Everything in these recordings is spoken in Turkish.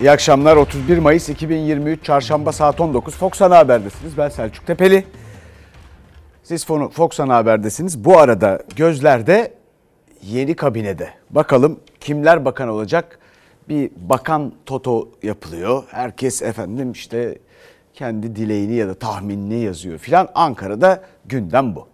İyi akşamlar. 31 Mayıs 2023 Çarşamba saat 19. Fox Ana Haber'desiniz. Ben Selçuk Tepeli. Siz Fox Ana Haber'desiniz. Bu arada gözlerde yeni kabinede. Bakalım kimler bakan olacak? Bir bakan toto yapılıyor. Herkes efendim işte kendi dileğini ya da tahminini yazıyor filan. Ankara'da gündem bu.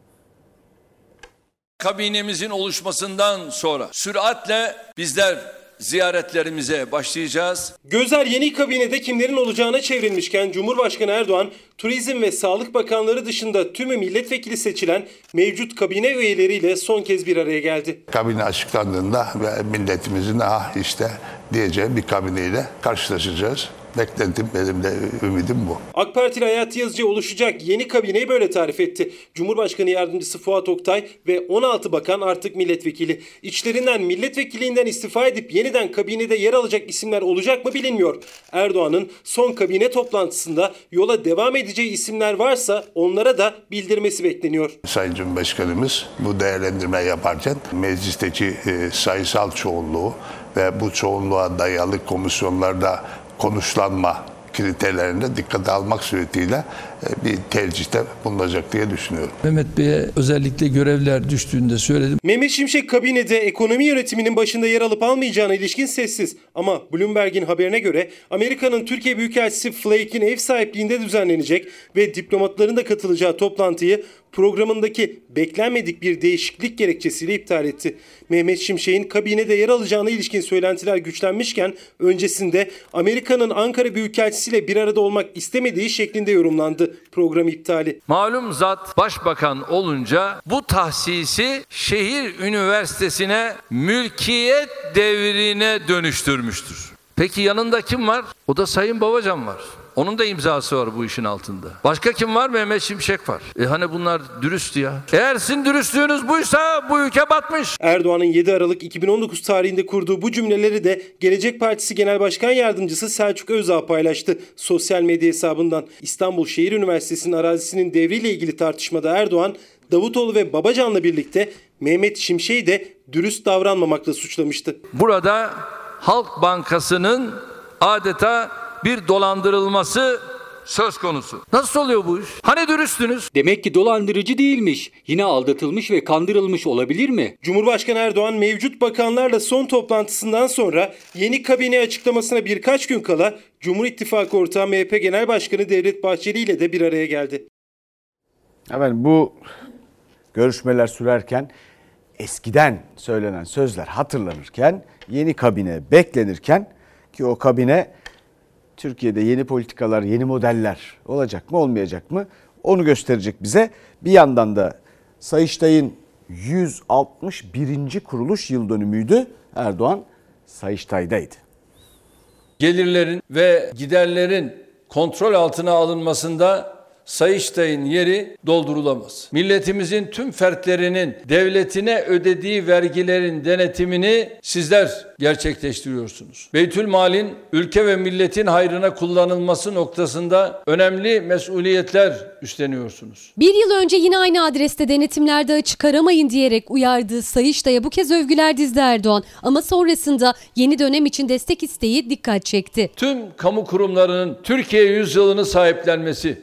Kabinemizin oluşmasından sonra süratle bizler ziyaretlerimize başlayacağız. Gözler yeni kabinede kimlerin olacağına çevrilmişken Cumhurbaşkanı Erdoğan Turizm ve Sağlık Bakanları dışında tümü milletvekili seçilen mevcut kabine üyeleriyle son kez bir araya geldi. Kabine açıklandığında ve milletimizin ah işte diyeceği bir kabineyle karşılaşacağız. Beklentim benim de ümidim bu. AK Partili Hayati Yazıcı oluşacak yeni kabineyi böyle tarif etti. Cumhurbaşkanı Yardımcısı Fuat Oktay ve 16 bakan artık milletvekili. İçlerinden milletvekiliğinden istifa edip yeniden kabinede yer alacak isimler olacak mı bilinmiyor. Erdoğan'ın son kabine toplantısında yola devam edeceği isimler varsa onlara da bildirmesi bekleniyor. Sayın Cumhurbaşkanımız bu değerlendirme yaparken meclisteki e, sayısal çoğunluğu ve bu çoğunluğa dayalı komisyonlarda konuşlanma kriterlerinde dikkate almak suretiyle bir tercihte bulunacak diye düşünüyorum. Mehmet Bey'e özellikle görevler düştüğünde söyledim. Mehmet Şimşek kabinede ekonomi yönetiminin başında yer alıp almayacağına ilişkin sessiz. Ama Bloomberg'in haberine göre Amerika'nın Türkiye Büyükelçisi Flake'in ev sahipliğinde düzenlenecek ve diplomatların da katılacağı toplantıyı programındaki beklenmedik bir değişiklik gerekçesiyle iptal etti. Mehmet Şimşek'in kabinede yer alacağına ilişkin söylentiler güçlenmişken öncesinde Amerika'nın Ankara Büyükelçisiyle bir arada olmak istemediği şeklinde yorumlandı program iptali. Malum zat başbakan olunca bu tahsisi şehir üniversitesine mülkiyet devrine dönüştürmüştür. Peki yanında kim var? O da Sayın Babacan var. Onun da imzası var bu işin altında. Başka kim var? Mehmet Şimşek var. E hani bunlar dürüst ya. Eğer sizin dürüstlüğünüz buysa bu ülke batmış. Erdoğan'ın 7 Aralık 2019 tarihinde kurduğu bu cümleleri de Gelecek Partisi Genel Başkan Yardımcısı Selçuk Özdağ paylaştı. Sosyal medya hesabından İstanbul Şehir Üniversitesi'nin arazisinin devriyle ilgili tartışmada Erdoğan, Davutoğlu ve Babacan'la birlikte Mehmet Şimşek'i de dürüst davranmamakla suçlamıştı. Burada Halk Bankası'nın adeta bir dolandırılması söz konusu. Nasıl oluyor bu iş? Hani dürüstünüz? Demek ki dolandırıcı değilmiş. Yine aldatılmış ve kandırılmış olabilir mi? Cumhurbaşkanı Erdoğan mevcut bakanlarla son toplantısından sonra yeni kabine açıklamasına birkaç gün kala Cumhur İttifakı ortağı MHP Genel Başkanı Devlet Bahçeli ile de bir araya geldi. Evet bu görüşmeler sürerken eskiden söylenen sözler hatırlanırken yeni kabine beklenirken ki o kabine Türkiye'de yeni politikalar, yeni modeller olacak mı olmayacak mı onu gösterecek bize. Bir yandan da Sayıştay'ın 161. kuruluş yıl dönümüydü. Erdoğan Sayıştay'daydı. Gelirlerin ve giderlerin kontrol altına alınmasında Sayıştay'ın yeri doldurulamaz. Milletimizin tüm fertlerinin devletine ödediği vergilerin denetimini sizler gerçekleştiriyorsunuz. Beytül Mal'in ülke ve milletin hayrına kullanılması noktasında önemli mesuliyetler üstleniyorsunuz. Bir yıl önce yine aynı adreste denetimlerde açık aramayın diyerek uyardığı Sayıştay'a bu kez övgüler dizdi Erdoğan. Ama sonrasında yeni dönem için destek isteği dikkat çekti. Tüm kamu kurumlarının Türkiye yüzyılını sahiplenmesi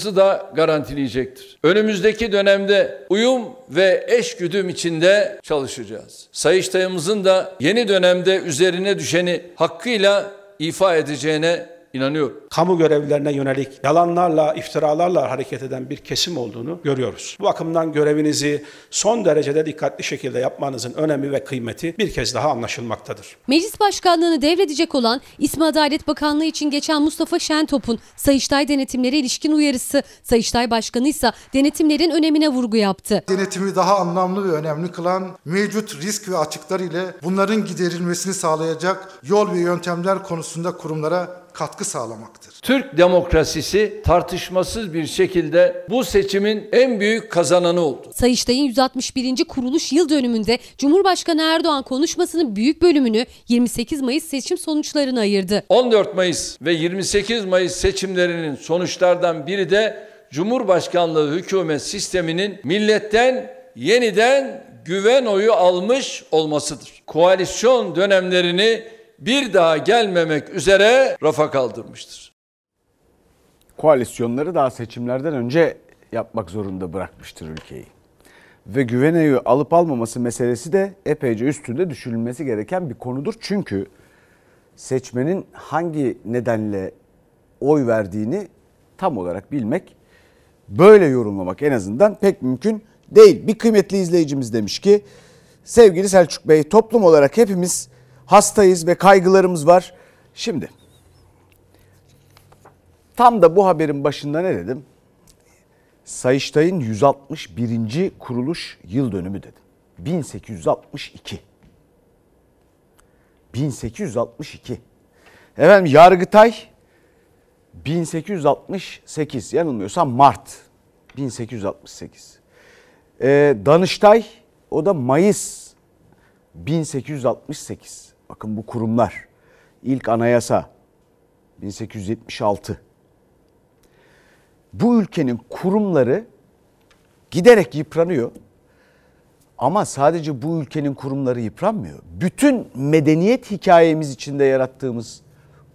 başarımızı da garantileyecektir. Önümüzdeki dönemde uyum ve eşgüdüm içinde çalışacağız. Sayıştay'ımızın da yeni dönemde üzerine düşeni hakkıyla ifa edeceğine inanıyorum. Kamu görevlilerine yönelik yalanlarla, iftiralarla hareket eden bir kesim olduğunu görüyoruz. Bu bakımdan görevinizi son derecede dikkatli şekilde yapmanızın önemi ve kıymeti bir kez daha anlaşılmaktadır. Meclis başkanlığını devredecek olan İsmi Adalet Bakanlığı için geçen Mustafa Şentop'un Sayıştay denetimlere ilişkin uyarısı. Sayıştay Başkanı ise denetimlerin önemine vurgu yaptı. Denetimi daha anlamlı ve önemli kılan mevcut risk ve açıklar ile bunların giderilmesini sağlayacak yol ve yöntemler konusunda kurumlara katkı sağlamaktır. Türk demokrasisi tartışmasız bir şekilde bu seçimin en büyük kazananı oldu. Sayıştay'ın 161. kuruluş yıl dönümünde Cumhurbaşkanı Erdoğan konuşmasının büyük bölümünü 28 Mayıs seçim sonuçlarına ayırdı. 14 Mayıs ve 28 Mayıs seçimlerinin sonuçlardan biri de Cumhurbaşkanlığı hükümet sisteminin milletten yeniden güven oyu almış olmasıdır. Koalisyon dönemlerini bir daha gelmemek üzere rafa kaldırmıştır. koalisyonları daha seçimlerden önce yapmak zorunda bırakmıştır ülkeyi. Ve güveneyi alıp almaması meselesi de epeyce üstünde düşünülmesi gereken bir konudur. Çünkü seçmenin hangi nedenle oy verdiğini tam olarak bilmek, böyle yorumlamak en azından pek mümkün değil. Bir kıymetli izleyicimiz demiş ki, sevgili Selçuk Bey toplum olarak hepimiz hastayız ve kaygılarımız var. Şimdi Tam da bu haberin başında ne dedim? Sayıştay'ın 161. kuruluş yıl dönümü dedim. 1862. 1862. Efendim Yargıtay 1868 yanılmıyorsam Mart 1868. Ee, Danıştay o da Mayıs 1868. Bakın bu kurumlar. İlk anayasa 1876 bu ülkenin kurumları giderek yıpranıyor. Ama sadece bu ülkenin kurumları yıpranmıyor. Bütün medeniyet hikayemiz içinde yarattığımız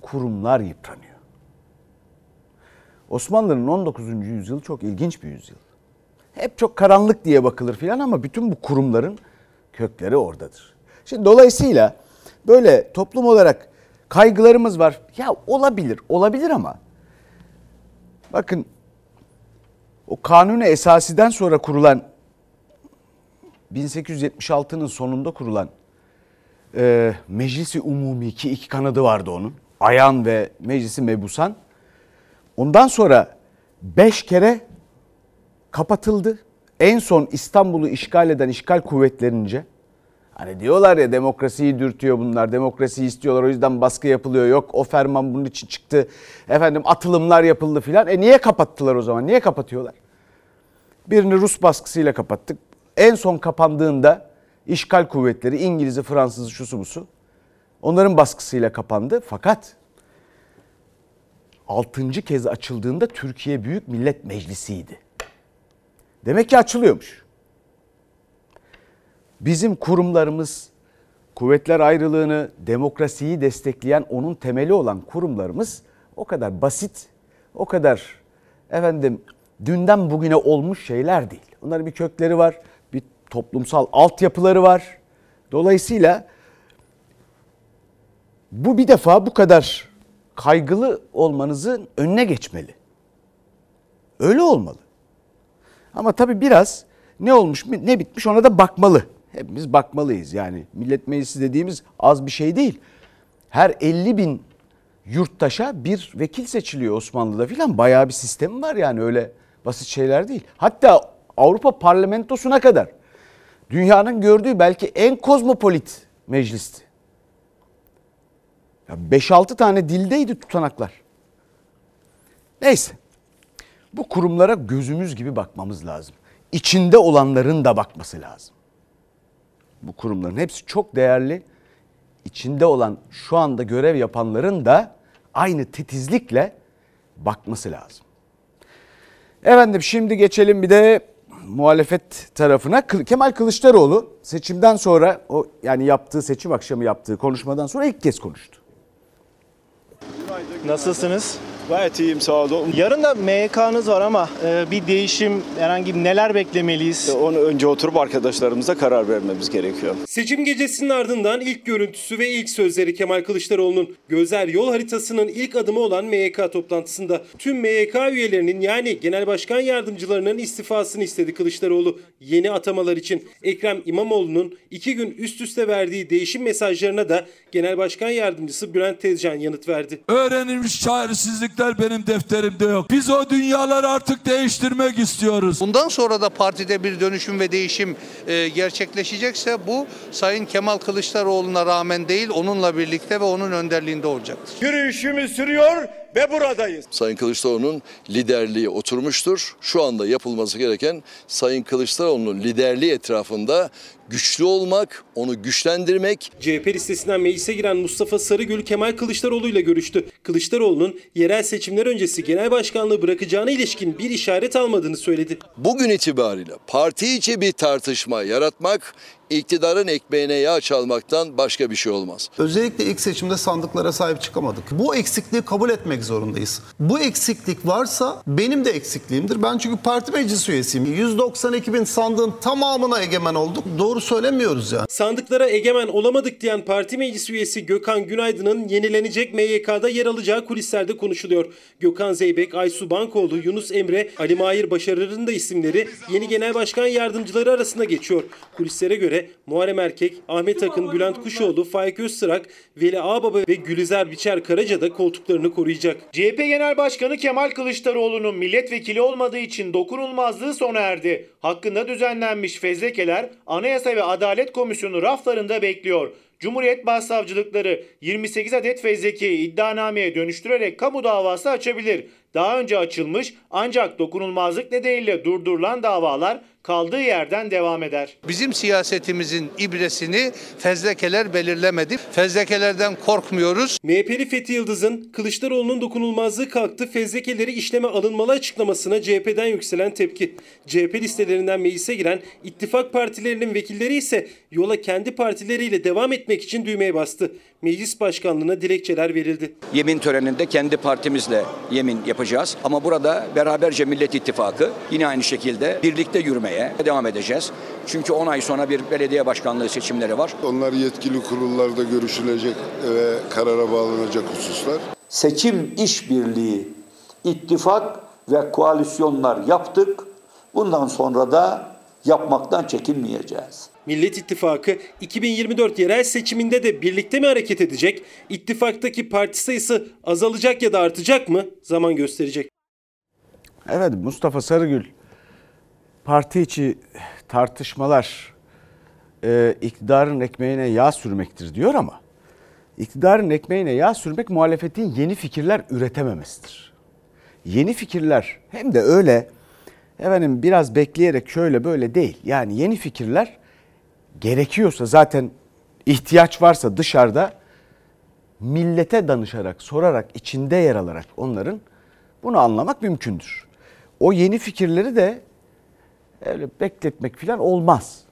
kurumlar yıpranıyor. Osmanlı'nın 19. yüzyılı çok ilginç bir yüzyıl. Hep çok karanlık diye bakılır filan ama bütün bu kurumların kökleri oradadır. Şimdi dolayısıyla böyle toplum olarak kaygılarımız var. Ya olabilir, olabilir ama bakın o kanuni esasiden sonra kurulan 1876'nın sonunda kurulan e, Meclisi Umumi ki iki kanadı vardı onun. Ayan ve Meclisi Mebusan. Ondan sonra beş kere kapatıldı. En son İstanbul'u işgal eden işgal kuvvetlerince hani diyorlar ya demokrasiyi dürtüyor bunlar, demokrasiyi istiyorlar o yüzden baskı yapılıyor. Yok o ferman bunun için çıktı. Efendim atılımlar yapıldı filan. E niye kapattılar o zaman? Niye kapatıyorlar? Birini Rus baskısıyla kapattık. En son kapandığında işgal kuvvetleri İngiliz'i, Fransız'ı, şusu busu onların baskısıyla kapandı. Fakat 6. kez açıldığında Türkiye Büyük Millet Meclisi'ydi. Demek ki açılıyormuş. Bizim kurumlarımız kuvvetler ayrılığını, demokrasiyi destekleyen onun temeli olan kurumlarımız o kadar basit, o kadar efendim dünden bugüne olmuş şeyler değil. Onların bir kökleri var, bir toplumsal altyapıları var. Dolayısıyla bu bir defa bu kadar kaygılı olmanızın önüne geçmeli. Öyle olmalı. Ama tabii biraz ne olmuş ne bitmiş ona da bakmalı. Hepimiz bakmalıyız yani. Millet Meclisi dediğimiz az bir şey değil. Her 50 bin yurttaşa bir vekil seçiliyor Osmanlı'da filan. Bayağı bir sistemi var yani öyle basit şeyler değil. Hatta Avrupa Parlamentosu'na kadar dünyanın gördüğü belki en kozmopolit meclisti. 5-6 tane dildeydi tutanaklar. Neyse. Bu kurumlara gözümüz gibi bakmamız lazım. İçinde olanların da bakması lazım. Bu kurumların hepsi çok değerli. İçinde olan şu anda görev yapanların da aynı titizlikle bakması lazım. Efendim şimdi geçelim bir de muhalefet tarafına. Kemal Kılıçdaroğlu seçimden sonra o yani yaptığı seçim akşamı yaptığı konuşmadan sonra ilk kez konuştu. Nasılsınız? Gayet iyiyim sağ olun. Yarın da MYK'nız var ama e, bir değişim herhangi bir neler beklemeliyiz? Onu önce oturup arkadaşlarımıza karar vermemiz gerekiyor. Seçim gecesinin ardından ilk görüntüsü ve ilk sözleri Kemal Kılıçdaroğlu'nun gözler yol haritasının ilk adımı olan MYK toplantısında tüm MYK üyelerinin yani genel başkan yardımcılarının istifasını istedi Kılıçdaroğlu. Yeni atamalar için Ekrem İmamoğlu'nun iki gün üst üste verdiği değişim mesajlarına da genel başkan yardımcısı Bülent Tezcan yanıt verdi. Öğrenilmiş çaresizlikler benim defterimde yok. Biz o dünyaları artık değiştirmek istiyoruz. Bundan sonra da partide bir dönüşüm ve değişim e, gerçekleşecekse bu Sayın Kemal Kılıçdaroğlu'na rağmen değil onunla birlikte ve onun önderliğinde olacaktır. Yürüyüşümüz sürüyor ve buradayız. Sayın Kılıçdaroğlu'nun liderliği oturmuştur. Şu anda yapılması gereken Sayın Kılıçdaroğlu'nun liderliği etrafında güçlü olmak, onu güçlendirmek. CHP listesinden meclise giren Mustafa Sarıgül Kemal Kılıçdaroğlu ile görüştü. Kılıçdaroğlu'nun yerel seçimler öncesi genel başkanlığı bırakacağına ilişkin bir işaret almadığını söyledi. Bugün itibariyle parti içi bir tartışma yaratmak, iktidarın ekmeğine yağ çalmaktan başka bir şey olmaz. Özellikle ilk seçimde sandıklara sahip çıkamadık. Bu eksikliği kabul etmek zorundayız. Bu eksiklik varsa benim de eksikliğimdir. Ben çünkü parti meclis üyesiyim. 192 bin sandığın tamamına egemen olduk. Doğru söylemiyoruz yani. Sandıklara egemen olamadık diyen parti meclis üyesi Gökhan Günaydın'ın yenilenecek MYK'da yer alacağı kulislerde konuşuluyor. Gökhan Zeybek, Aysu Bankoğlu, Yunus Emre, Ali Mahir Başarır'ın da isimleri yeni genel başkan yardımcıları arasında geçiyor. Kulislere göre Muharrem Erkek, Ahmet Akın, Bülent Kuşoğlu, Faik Öztrak, Veli Ağbaba ve Gülizar Biçer Karaca da koltuklarını koruyacak. CHP Genel Başkanı Kemal Kılıçdaroğlu'nun milletvekili olmadığı için dokunulmazlığı sona erdi. Hakkında düzenlenmiş fezlekeler Anayasa ve Adalet Komisyonu raflarında bekliyor. Cumhuriyet Başsavcılıkları 28 adet fezlekeyi iddianameye dönüştürerek kamu davası açabilir. Daha önce açılmış ancak dokunulmazlık nedeniyle durdurulan davalar kaldığı yerden devam eder. Bizim siyasetimizin ibresini fezlekeler belirlemedi. Fezlekelerden korkmuyoruz. MHP'li Fethi Yıldız'ın Kılıçdaroğlu'nun dokunulmazlığı kalktı fezlekeleri işleme alınmalı açıklamasına CHP'den yükselen tepki. CHP listelerinden meclise giren ittifak partilerinin vekilleri ise yola kendi partileriyle devam etmek için düğmeye bastı. Meclis başkanlığına dilekçeler verildi. Yemin töreninde kendi partimizle yemin yapacağız. Ama burada beraberce Millet İttifakı yine aynı şekilde birlikte yürümeye devam edeceğiz. Çünkü 10 ay sonra bir belediye başkanlığı seçimleri var. Onlar yetkili kurullarda görüşülecek ve karara bağlanacak hususlar. Seçim işbirliği, ittifak ve koalisyonlar yaptık. Bundan sonra da yapmaktan çekinmeyeceğiz. Millet İttifakı 2024 yerel seçiminde de birlikte mi hareket edecek? İttifaktaki parti sayısı azalacak ya da artacak mı? Zaman gösterecek. Evet Mustafa Sarıgül parti içi tartışmalar e, iktidarın ekmeğine yağ sürmektir diyor ama iktidarın ekmeğine yağ sürmek muhalefetin yeni fikirler üretememesidir. Yeni fikirler hem de öyle efendim biraz bekleyerek şöyle böyle değil. Yani yeni fikirler gerekiyorsa zaten ihtiyaç varsa dışarıda millete danışarak, sorarak, içinde yer alarak onların bunu anlamak mümkündür. O yeni fikirleri de öyle bekletmek falan olmaz.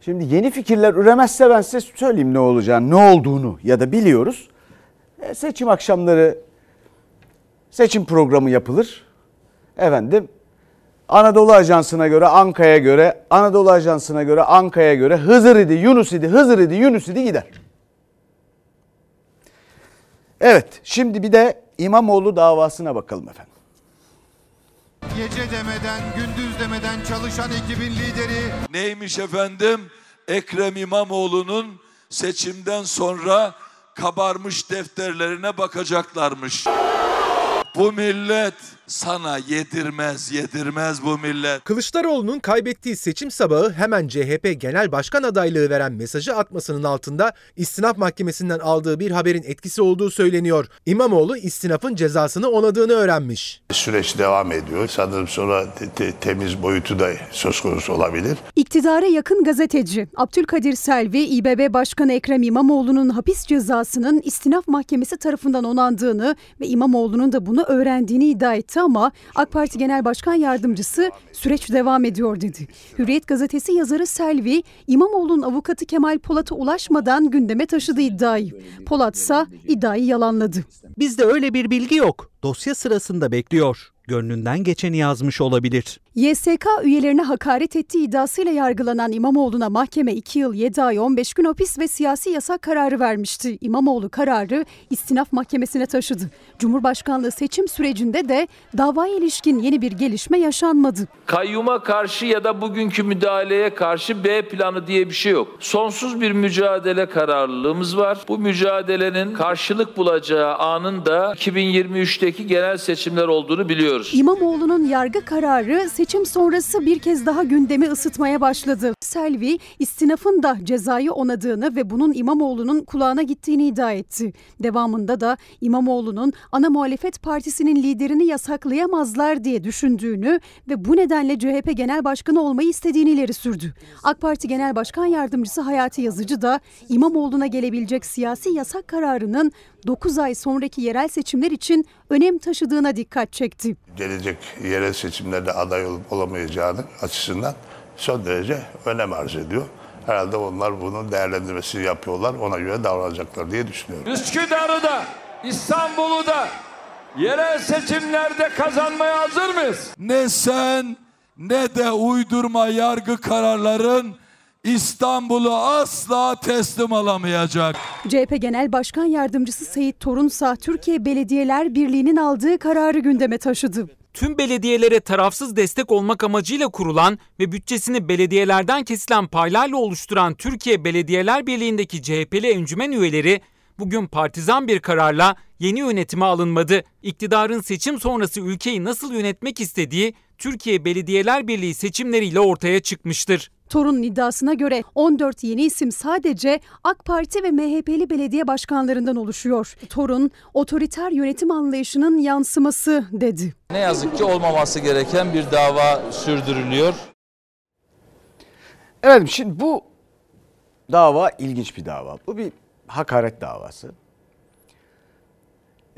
Şimdi yeni fikirler üremezse ben size söyleyeyim ne olacağını, ne olduğunu ya da biliyoruz. E, seçim akşamları seçim programı yapılır. Efendim Anadolu Ajansı'na göre, Anka'ya göre, Anadolu Ajansı'na göre, Anka'ya göre Hızır idi, Yunus idi, Hızır idi, Yunus idi gider. Evet, şimdi bir de İmamoğlu davasına bakalım efendim. Gece demeden, gündüz demeden çalışan ekibin lideri Neymiş efendim? Ekrem İmamoğlu'nun seçimden sonra kabarmış defterlerine bakacaklarmış. Bu millet sana yedirmez, yedirmez bu millet. Kılıçdaroğlu'nun kaybettiği seçim sabahı hemen CHP Genel Başkan adaylığı veren mesajı atmasının altında istinaf mahkemesinden aldığı bir haberin etkisi olduğu söyleniyor. İmamoğlu istinafın cezasını onadığını öğrenmiş. Süreç devam ediyor. Sanırım sonra te- te- temiz boyutu da söz konusu olabilir. İktidara yakın gazeteci Abdülkadir Selvi, İBB Başkanı Ekrem İmamoğlu'nun hapis cezasının istinaf mahkemesi tarafından onandığını ve İmamoğlu'nun da bunu öğrendiğini iddia etti ama AK Parti Genel Başkan Yardımcısı süreç devam ediyor dedi. Hürriyet gazetesi yazarı Selvi, İmamoğlu'nun avukatı Kemal Polat'a ulaşmadan gündeme taşıdı iddiayı. Polat ise iddiayı yalanladı. Bizde öyle bir bilgi yok. Dosya sırasında bekliyor. Gönlünden geçeni yazmış olabilir. YSK üyelerine hakaret ettiği iddiasıyla yargılanan İmamoğlu'na mahkeme 2 yıl 7 ay 15 gün hapis ve siyasi yasak kararı vermişti. İmamoğlu kararı istinaf mahkemesine taşıdı. Cumhurbaşkanlığı seçim sürecinde de davaya ilişkin yeni bir gelişme yaşanmadı. Kayyuma karşı ya da bugünkü müdahaleye karşı B planı diye bir şey yok. Sonsuz bir mücadele kararlılığımız var. Bu mücadelenin karşılık bulacağı anın da 2023'teki genel seçimler olduğunu biliyoruz. İmamoğlu'nun yargı kararı seçim sonrası bir kez daha gündemi ısıtmaya başladı. Selvi, istinafın da cezayı onadığını ve bunun İmamoğlu'nun kulağına gittiğini iddia etti. Devamında da İmamoğlu'nun ana muhalefet partisinin liderini yasaklayamazlar diye düşündüğünü ve bu nedenle CHP Genel Başkanı olmayı istediğini ileri sürdü. AK Parti Genel Başkan Yardımcısı Hayati Yazıcı da İmamoğlu'na gelebilecek siyasi yasak kararının 9 ay sonraki yerel seçimler için önem taşıdığına dikkat çekti. Gelecek yerel seçimlerde aday olup olamayacağını açısından son derece önem arz ediyor. Herhalde onlar bunun değerlendirmesini yapıyorlar. Ona göre davranacaklar diye düşünüyorum. Üsküdar'ı da İstanbul'u da yerel seçimlerde kazanmaya hazır mıyız? Ne sen ne de uydurma yargı kararların İstanbul'u asla teslim alamayacak. CHP Genel Başkan Yardımcısı Seyit Torunsa Türkiye Belediyeler Birliği'nin aldığı kararı gündeme taşıdı. Tüm belediyelere tarafsız destek olmak amacıyla kurulan ve bütçesini belediyelerden kesilen paylarla oluşturan Türkiye Belediyeler Birliği'ndeki CHP'li encümen üyeleri bugün partizan bir kararla yeni yönetime alınmadı. İktidarın seçim sonrası ülkeyi nasıl yönetmek istediği Türkiye Belediyeler Birliği seçimleriyle ortaya çıkmıştır. Torun'un iddiasına göre 14 yeni isim sadece AK Parti ve MHP'li belediye başkanlarından oluşuyor. Torun, otoriter yönetim anlayışının yansıması dedi. Ne yazık ki olmaması gereken bir dava sürdürülüyor. Evet şimdi bu dava ilginç bir dava. Bu bir hakaret davası.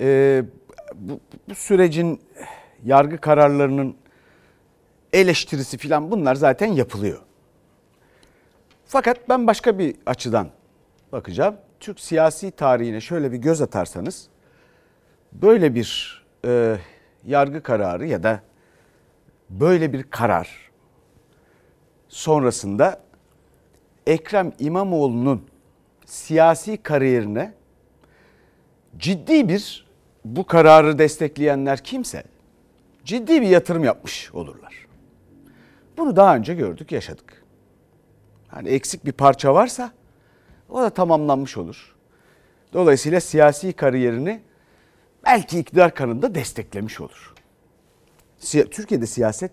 Ee, bu, bu sürecin yargı kararlarının eleştirisi filan bunlar zaten yapılıyor. Fakat ben başka bir açıdan bakacağım. Türk siyasi tarihine şöyle bir göz atarsanız böyle bir e, yargı kararı ya da böyle bir karar sonrasında Ekrem İmamoğlu'nun siyasi kariyerine ciddi bir bu kararı destekleyenler kimse ciddi bir yatırım yapmış olurlar. Bunu daha önce gördük, yaşadık. Hani eksik bir parça varsa o da tamamlanmış olur. Dolayısıyla siyasi kariyerini belki iktidar kanında desteklemiş olur. Türkiye'de siyaset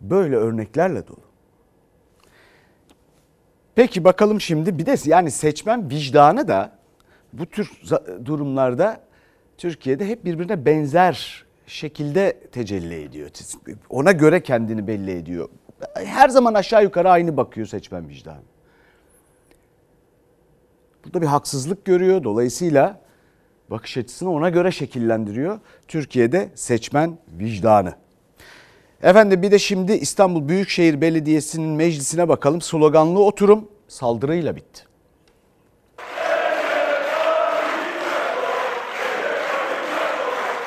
böyle örneklerle dolu. Peki bakalım şimdi bir de yani seçmen vicdanı da bu tür durumlarda Türkiye'de hep birbirine benzer şekilde tecelli ediyor. Ona göre kendini belli ediyor. Her zaman aşağı yukarı aynı bakıyor seçmen vicdanı. Burada bir haksızlık görüyor. Dolayısıyla bakış açısını ona göre şekillendiriyor. Türkiye'de seçmen vicdanı. Efendim bir de şimdi İstanbul Büyükşehir Belediyesi'nin meclisine bakalım. Sloganlı oturum saldırıyla bitti.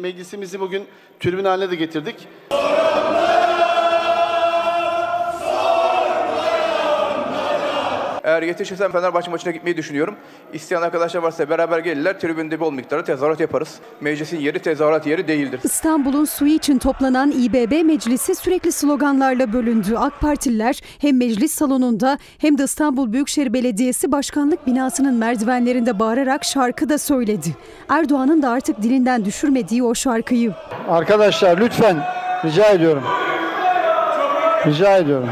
Meclisimizi bugün tribün haline de getirdik. Eğer yetişirsem Fenerbahçe maçına gitmeyi düşünüyorum. İsteyen arkadaşlar varsa beraber gelirler. Tribünde bol miktarda tezahürat yaparız. Meclisin yeri tezahürat yeri değildir. İstanbul'un suyu için toplanan İBB meclisi sürekli sloganlarla bölündü. AK Partililer hem meclis salonunda hem de İstanbul Büyükşehir Belediyesi Başkanlık binasının merdivenlerinde bağırarak şarkı da söyledi. Erdoğan'ın da artık dilinden düşürmediği o şarkıyı. Arkadaşlar lütfen rica ediyorum. Rica ediyorum.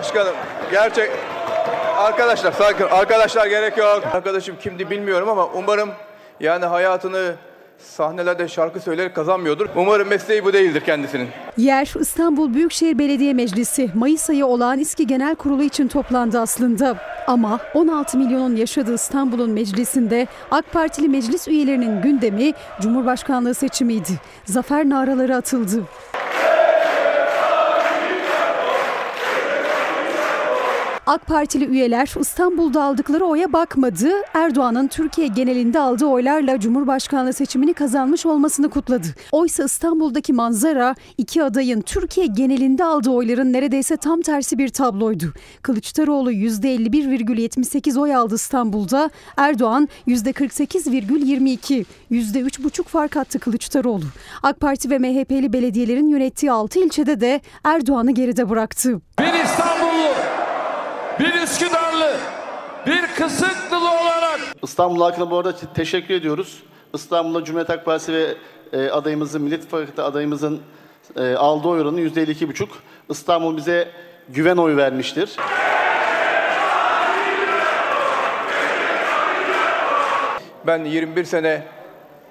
Başkanım gerçek arkadaşlar sakin arkadaşlar gerek yok. Arkadaşım kimdi bilmiyorum ama umarım yani hayatını sahnelerde şarkı söyleyerek kazanmıyordur. Umarım mesleği bu değildir kendisinin. Yer İstanbul Büyükşehir Belediye Meclisi Mayıs ayı olağan İSKİ Genel Kurulu için toplandı aslında. Ama 16 milyonun yaşadığı İstanbul'un meclisinde AK Partili meclis üyelerinin gündemi Cumhurbaşkanlığı seçimiydi. Zafer naraları atıldı. AK Partili üyeler İstanbul'da aldıkları oya bakmadı. Erdoğan'ın Türkiye genelinde aldığı oylarla Cumhurbaşkanlığı seçimini kazanmış olmasını kutladı. Oysa İstanbul'daki manzara iki adayın Türkiye genelinde aldığı oyların neredeyse tam tersi bir tabloydu. Kılıçdaroğlu %51,78 oy aldı İstanbul'da. Erdoğan %48,22. %3,5 fark attı Kılıçdaroğlu. AK Parti ve MHP'li belediyelerin yönettiği 6 ilçede de Erdoğan'ı geride bıraktı. Bir İstanbullu bir Üsküdarlı, bir Kısıklılı olarak İstanbul halkına bu arada teşekkür ediyoruz. İstanbul'da Cumhuriyet Halk Partisi ve e, adayımızın, Millet İttifakı adayımızın e, aldığı oy oranı %52,5. İstanbul bize güven oyu vermiştir. Ben 21 sene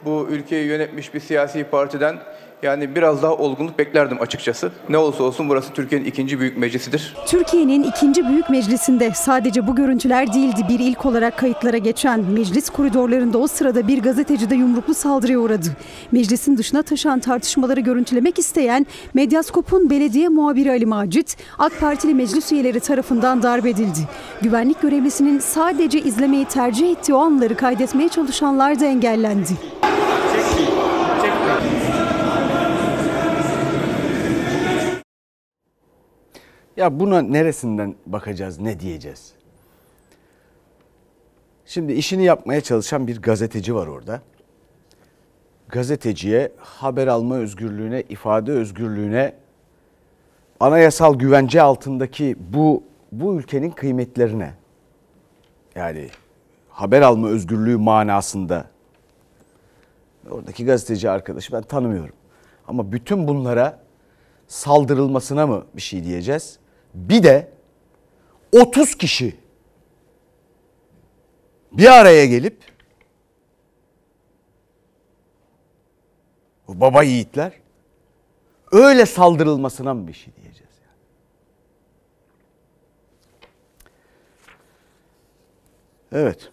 bu ülkeyi yönetmiş bir siyasi partiden yani biraz daha olgunluk beklerdim açıkçası. Ne olursa olsun burası Türkiye'nin ikinci büyük meclisidir. Türkiye'nin ikinci büyük meclisinde sadece bu görüntüler değildi bir ilk olarak kayıtlara geçen. Meclis koridorlarında o sırada bir gazeteci de yumruklu saldırıya uğradı. Meclisin dışına taşan tartışmaları görüntülemek isteyen Medyaskop'un belediye muhabiri Ali Macit, AK Partili meclis üyeleri tarafından darp edildi. Güvenlik görevlisinin sadece izlemeyi tercih ettiği o anları kaydetmeye çalışanlar da engellendi. Ya buna neresinden bakacağız, ne diyeceğiz? Şimdi işini yapmaya çalışan bir gazeteci var orada. Gazeteciye haber alma özgürlüğüne, ifade özgürlüğüne, anayasal güvence altındaki bu bu ülkenin kıymetlerine yani haber alma özgürlüğü manasında oradaki gazeteci arkadaşı ben tanımıyorum. Ama bütün bunlara saldırılmasına mı bir şey diyeceğiz? Bir de 30 kişi bir araya gelip o baba yiğitler öyle saldırılmasına mı bir şey diyeceğiz? Evet.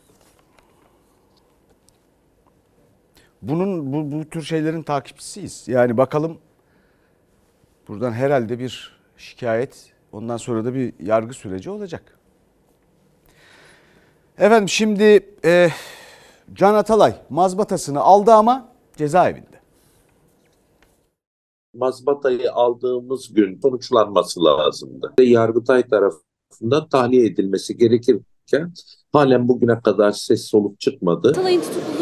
Bunun bu, bu tür şeylerin takipçisiyiz. Yani bakalım buradan herhalde bir şikayet ondan sonra da bir yargı süreci olacak. Efendim şimdi e, Can Atalay mazbatasını aldı ama cezaevinde. mazbatayı aldığımız gün sonuçlanması lazımdı. Yargıtay tarafından tahliye edilmesi gerekirken halen bugüne kadar ses soluk çıkmadı. Atalay'ın ilgili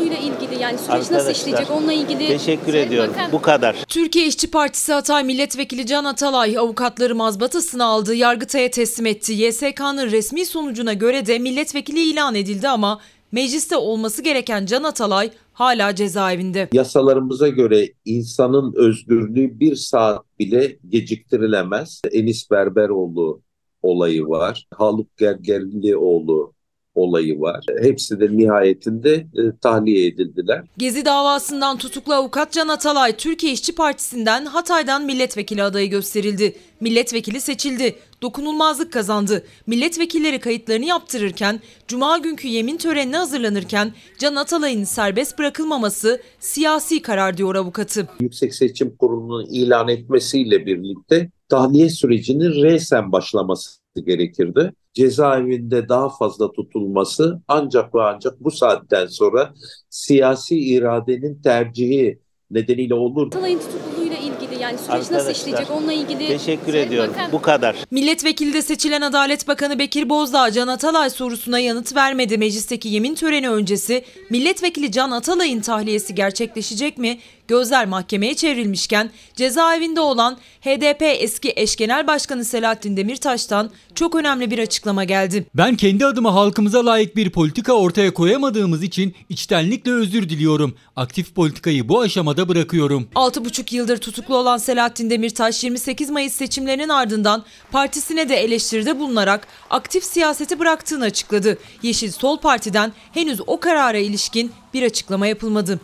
yani süreç nasıl Arkadaşlar, işleyecek onunla ilgili Teşekkür Sayın ediyorum. Bakan- Bu kadar. Türkiye İşçi Partisi Hatay Milletvekili Can Atalay avukatları mazbatasını aldı, Yargıtay'a teslim etti. YSK'nın resmi sonucuna göre de milletvekili ilan edildi ama mecliste olması gereken Can Atalay hala cezaevinde. Yasalarımıza göre insanın özgürlüğü bir saat bile geciktirilemez. Enis Berberoğlu olayı var. Haluk Gergerlioğlu olayı var. Hepsi de nihayetinde e, tahliye edildiler. Gezi davasından tutuklu avukat Can Atalay, Türkiye İşçi Partisi'nden Hatay'dan milletvekili adayı gösterildi. Milletvekili seçildi. Dokunulmazlık kazandı. Milletvekilleri kayıtlarını yaptırırken, cuma günkü yemin törenine hazırlanırken Can Atalay'ın serbest bırakılmaması siyasi karar diyor avukatı. Yüksek Seçim Kurulu'nun ilan etmesiyle birlikte tahliye sürecinin resen başlaması gerekirdi. Cezaevinde daha fazla tutulması ancak ve ancak bu saatten sonra siyasi iradenin tercihi nedeniyle olur. Atalay'ın tutukluluğuyla ilgili yani süreç nasıl Arkadaşlar, işleyecek onunla ilgili Teşekkür Sayın ediyorum. Bakan- Bu kadar. Milletvekili de seçilen Adalet Bakanı Bekir Bozdağ Can Atalay sorusuna yanıt vermedi. Meclisteki yemin töreni öncesi milletvekili Can Atalay'ın tahliyesi gerçekleşecek mi? Gözler mahkemeye çevrilmişken cezaevinde olan HDP eski eş genel başkanı Selahattin Demirtaş'tan çok önemli bir açıklama geldi. Ben kendi adıma halkımıza layık bir politika ortaya koyamadığımız için içtenlikle özür diliyorum. Aktif politikayı bu aşamada bırakıyorum. 6,5 yıldır tutuklu olan Selahattin Demirtaş 28 Mayıs seçimlerinin ardından partisine de eleştiride bulunarak aktif siyaseti bıraktığını açıkladı. Yeşil Sol Parti'den henüz o karara ilişkin bir açıklama yapılmadı.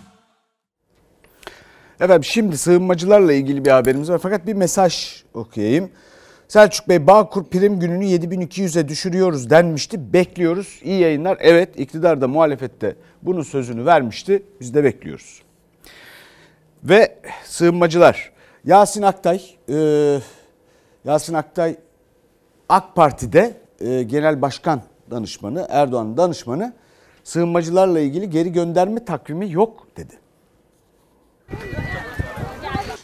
Efendim şimdi sığınmacılarla ilgili bir haberimiz var fakat bir mesaj okuyayım. Selçuk Bey Bağkur prim gününü 7200'e düşürüyoruz denmişti. Bekliyoruz. İyi yayınlar. Evet iktidar da muhalefette bunun sözünü vermişti. Biz de bekliyoruz. Ve sığınmacılar. Yasin Aktay, e, Yasin Aktay AK Parti'de e, genel başkan danışmanı, Erdoğan'ın danışmanı sığınmacılarla ilgili geri gönderme takvimi yok dedi. Yeah.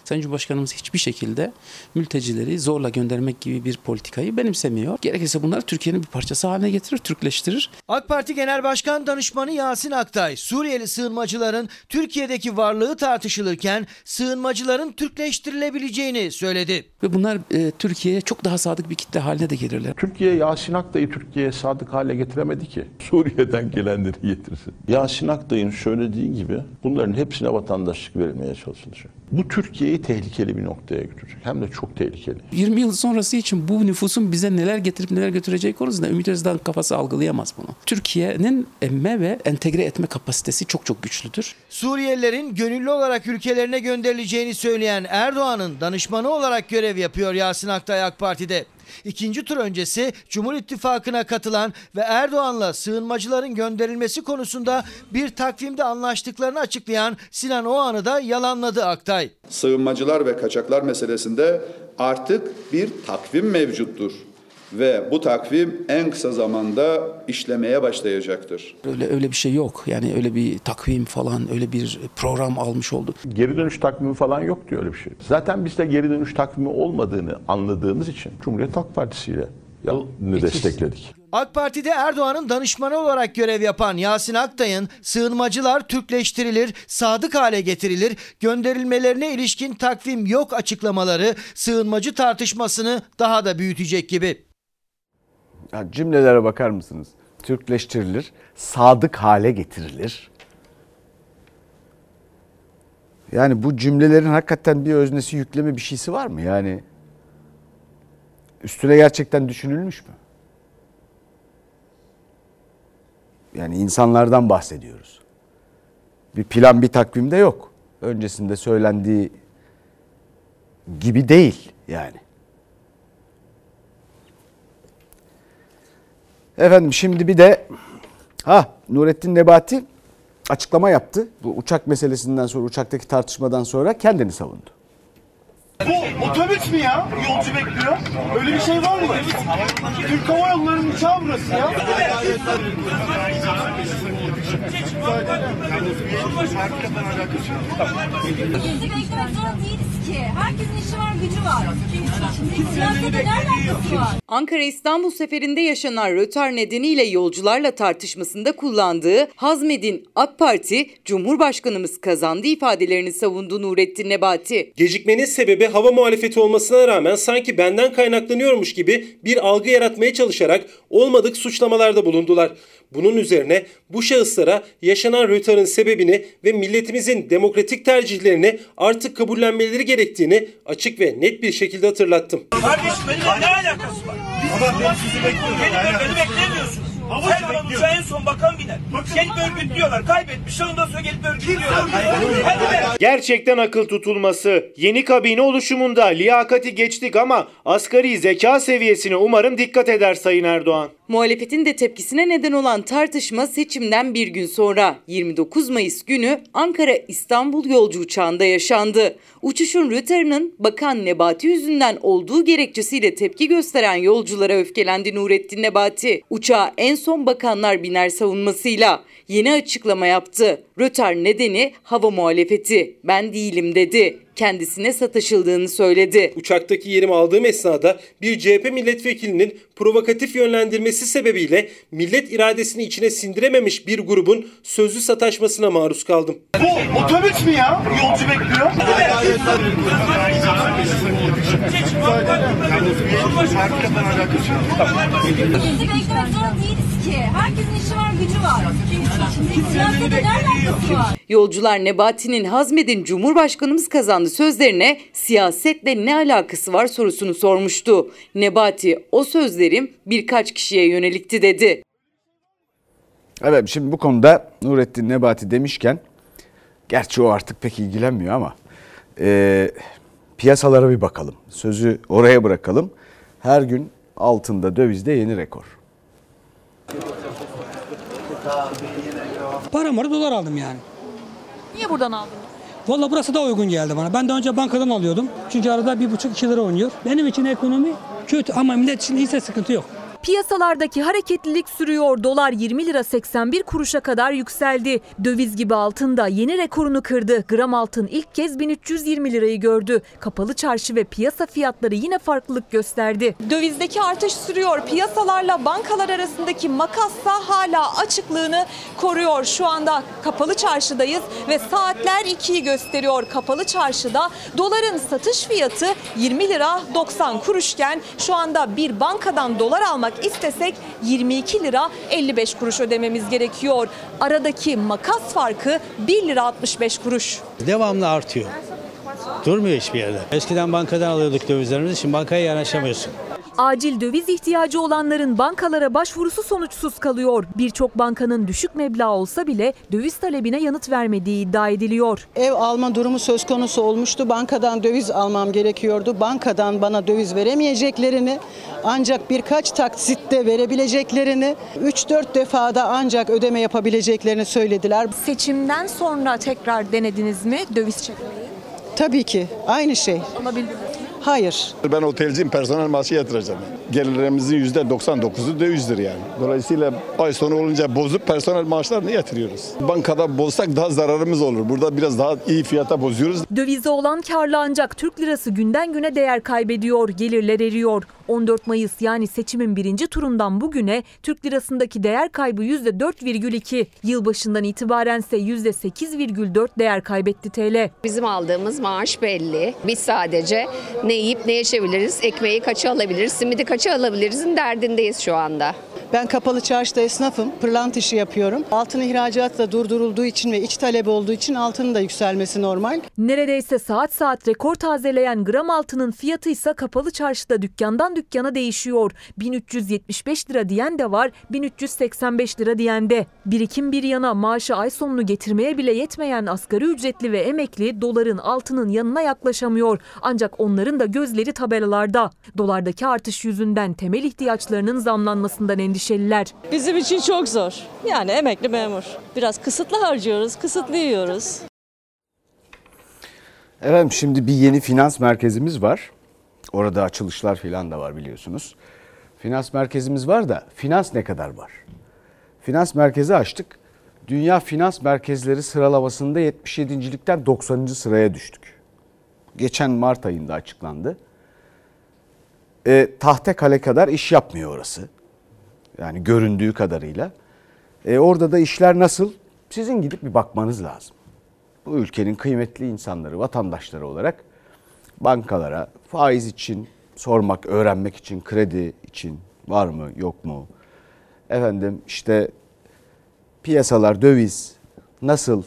Sayın Cumhurbaşkanımız hiçbir şekilde mültecileri zorla göndermek gibi bir politikayı benimsemiyor. Gerekirse bunları Türkiye'nin bir parçası haline getirir, Türkleştirir. AK Parti Genel Başkan Danışmanı Yasin Aktay, Suriyeli sığınmacıların Türkiye'deki varlığı tartışılırken sığınmacıların Türkleştirilebileceğini söyledi. Ve bunlar e, Türkiye'ye çok daha sadık bir kitle haline de gelirler. Türkiye Yasin Aktay'ı Türkiye'ye sadık hale getiremedi ki. Suriye'den gelenleri getirsin. Yasin Aktay'ın söylediği gibi bunların hepsine vatandaşlık verilmeye çalışılacak. Bu Türkiye'yi tehlikeli bir noktaya götürecek. Hem de çok tehlikeli. 20 yıl sonrası için bu nüfusun bize neler getirip neler götüreceği konusunda Ümit Özdağ'ın kafası algılayamaz bunu. Türkiye'nin emme ve entegre etme kapasitesi çok çok güçlüdür. Suriyelilerin gönüllü olarak ülkelerine gönderileceğini söyleyen Erdoğan'ın danışmanı olarak görev yapıyor Yasin Aktay AK Parti'de. İkinci tur öncesi Cumhur İttifakı'na katılan ve Erdoğan'la sığınmacıların gönderilmesi konusunda bir takvimde anlaştıklarını açıklayan Sinan Oğan'ı da yalanladı Aktay. Sığınmacılar ve kaçaklar meselesinde artık bir takvim mevcuttur ve bu takvim en kısa zamanda işlemeye başlayacaktır. Öyle öyle bir şey yok. Yani öyle bir takvim falan, öyle bir program almış oldu. Geri dönüş takvimi falan yok diyor öyle bir şey. Zaten biz de geri dönüş takvimi olmadığını anladığımız için Cumhuriyet Halk Partisi ile destekledik. AK Parti'de Erdoğan'ın danışmanı olarak görev yapan Yasin Aktay'ın sığınmacılar Türkleştirilir, sadık hale getirilir, gönderilmelerine ilişkin takvim yok açıklamaları sığınmacı tartışmasını daha da büyütecek gibi. Ya cümlelere bakar mısınız? Türkleştirilir, sadık hale getirilir. Yani bu cümlelerin hakikaten bir öznesi, yükleme bir şeysi var mı? Yani üstüne gerçekten düşünülmüş mü? Yani insanlardan bahsediyoruz. Bir plan, bir takvimde yok. Öncesinde söylendiği gibi değil yani. Efendim şimdi bir de ha Nurettin Nebati açıklama yaptı. Bu uçak meselesinden sonra uçaktaki tartışmadan sonra kendini savundu. Bu otobüs mü ya? Yolcu bekliyor. Öyle bir şey var mı? Türk Hava Yolları'nın uçağı burası ya. Bizi beklemek zorunda değiliz ki. Herkesin işi var, gücü var. Şimdi siyasete ne alakası var? Ankara İstanbul seferinde yaşanan rötar nedeniyle yolcularla tartışmasında kullandığı Hazmed'in AK Parti Cumhurbaşkanımız kazandı ifadelerini savundu Nurettin Nebati. Gecikmenin sebebi hava muhalefeti olmasına rağmen sanki benden kaynaklanıyormuş gibi bir algı yaratmaya çalışarak olmadık suçlamalarda bulundular. Bunun üzerine bu şahıslara yaşanan rötarın sebebini ve milletimizin demokratik tercihlerini artık kabullenmeleri gerektiğini açık ve net bir şekilde hatırlattım. Kardeşim benimle ne alakası var? Ama ben sizi bekliyorum. Beni, beni beklemiyorsunuz. Her uçağa en son bakan biner. Gelip örgütlüyorlar. Kaybetmişler ondan sonra gelip örgütlüyorlar. Gerçekten akıl tutulması. Yeni kabine oluşumunda liyakati geçtik ama asgari zeka seviyesine umarım dikkat eder Sayın Erdoğan. Muhalefetin de tepkisine neden olan tartışma seçimden bir gün sonra 29 Mayıs günü Ankara İstanbul yolcu uçağında yaşandı. Uçuşun rötarının Bakan Nebati yüzünden olduğu gerekçesiyle tepki gösteren yolculara öfkelendi Nurettin Nebati. Uçağa en son bakanlar biner savunmasıyla yeni açıklama yaptı. Rötar nedeni hava muhalefeti. Ben değilim dedi. Kendisine sataşıldığını söyledi. Uçaktaki yerimi aldığım esnada bir CHP milletvekilinin provokatif yönlendirmesi sebebiyle millet iradesini içine sindirememiş bir grubun sözlü sataşmasına maruz kaldım. Bu otobüs mü ya? Yolcu bekliyor. Bizi beklemek zorunda değiliz ki. Herkesin işi var, gücü var. Şimdi siyasete ne alakası var? Yolcular Nebati'nin Hazmed'in Cumhurbaşkanımız kazandı sözlerine siyasetle ne alakası var sorusunu sormuştu. Nebati o sözlerim birkaç kişiye yönelikti dedi. Evet şimdi bu konuda Nurettin Nebati demişken gerçi o artık pek ilgilenmiyor ama e, piyasalara bir bakalım. Sözü oraya bırakalım. Her gün altında dövizde yeni rekor. Paramı dolar aldım yani. Niye buradan aldınız? Valla burası da uygun geldi bana. Ben daha önce bankadan alıyordum. Çünkü arada bir buçuk iki lira oynuyor. Benim için ekonomi kötü ama millet için iyiyse sıkıntı yok. Piyasalardaki hareketlilik sürüyor. Dolar 20 lira 81 kuruşa kadar yükseldi. Döviz gibi altın da yeni rekorunu kırdı. Gram altın ilk kez 1320 lirayı gördü. Kapalı çarşı ve piyasa fiyatları yine farklılık gösterdi. Dövizdeki artış sürüyor. Piyasalarla bankalar arasındaki makassa hala açıklığını koruyor. Şu anda kapalı çarşıdayız ve saatler 2'yi gösteriyor. Kapalı çarşıda doların satış fiyatı 20 lira 90 kuruşken şu anda bir bankadan dolar almak istesek 22 lira 55 kuruş ödememiz gerekiyor. Aradaki makas farkı 1 lira 65 kuruş. Devamlı artıyor. Durmuyor hiçbir yerde. Eskiden bankadan alıyorduk dövizlerimizi, şimdi bankaya yanaşamıyorsun. Acil döviz ihtiyacı olanların bankalara başvurusu sonuçsuz kalıyor. Birçok bankanın düşük meblağ olsa bile döviz talebine yanıt vermediği iddia ediliyor. Ev alma durumu söz konusu olmuştu. Bankadan döviz almam gerekiyordu. Bankadan bana döviz veremeyeceklerini ancak birkaç taksitte verebileceklerini 3-4 defada ancak ödeme yapabileceklerini söylediler. Seçimden sonra tekrar denediniz mi döviz çekmeyi? Tabii ki aynı şey. Mi? Hayır. Ben otelciyim, personel maaşı yatıracağım. Gelirlerimizin %99'u dövizdir yani. Dolayısıyla ay sonu olunca bozup personel maaşlarını yatırıyoruz. Bankada bozsak daha zararımız olur. Burada biraz daha iyi fiyata bozuyoruz. Dövize olan karlı ancak Türk lirası günden güne değer kaybediyor, gelirler eriyor. 14 Mayıs yani seçimin birinci turundan bugüne Türk lirasındaki değer kaybı %4,2. Yılbaşından itibaren ise %8,4 değer kaybetti TL. Bizim aldığımız maaş belli. Biz sadece ne yiyip ne yaşayabiliriz, ekmeği kaça alabiliriz, simidi kaça alabilirizin derdindeyiz şu anda. Ben kapalı çarşıda esnafım. Pırlant işi yapıyorum. Altın ihracatı da durdurulduğu için ve iç talep olduğu için altının da yükselmesi normal. Neredeyse saat saat rekor tazeleyen gram altının fiyatı ise kapalı çarşıda dükkandan dükkana değişiyor. 1375 lira diyen de var, 1385 lira diyen de. Birikim bir yana maaşı ay sonunu getirmeye bile yetmeyen asgari ücretli ve emekli doların altının yanına yaklaşamıyor. Ancak onların da gözleri tabelalarda. Dolardaki artış yüzünden temel ihtiyaçlarının zamlanmasından endişeliler. Bizim için çok zor. Yani emekli memur. Biraz kısıtlı harcıyoruz, kısıtlı yiyoruz. Efendim şimdi bir yeni finans merkezimiz var. Orada açılışlar falan da var biliyorsunuz. Finans merkezimiz var da finans ne kadar var? Finans merkezi açtık. Dünya finans merkezleri sıralamasında 77.likten 90. sıraya düştük. Geçen Mart ayında açıklandı. E, Tahtekale kadar iş yapmıyor orası. Yani göründüğü kadarıyla. E, orada da işler nasıl? Sizin gidip bir bakmanız lazım. Bu ülkenin kıymetli insanları, vatandaşları olarak bankalara faiz için sormak, öğrenmek için, kredi için var mı, yok mu? Efendim işte piyasalar, döviz nasıl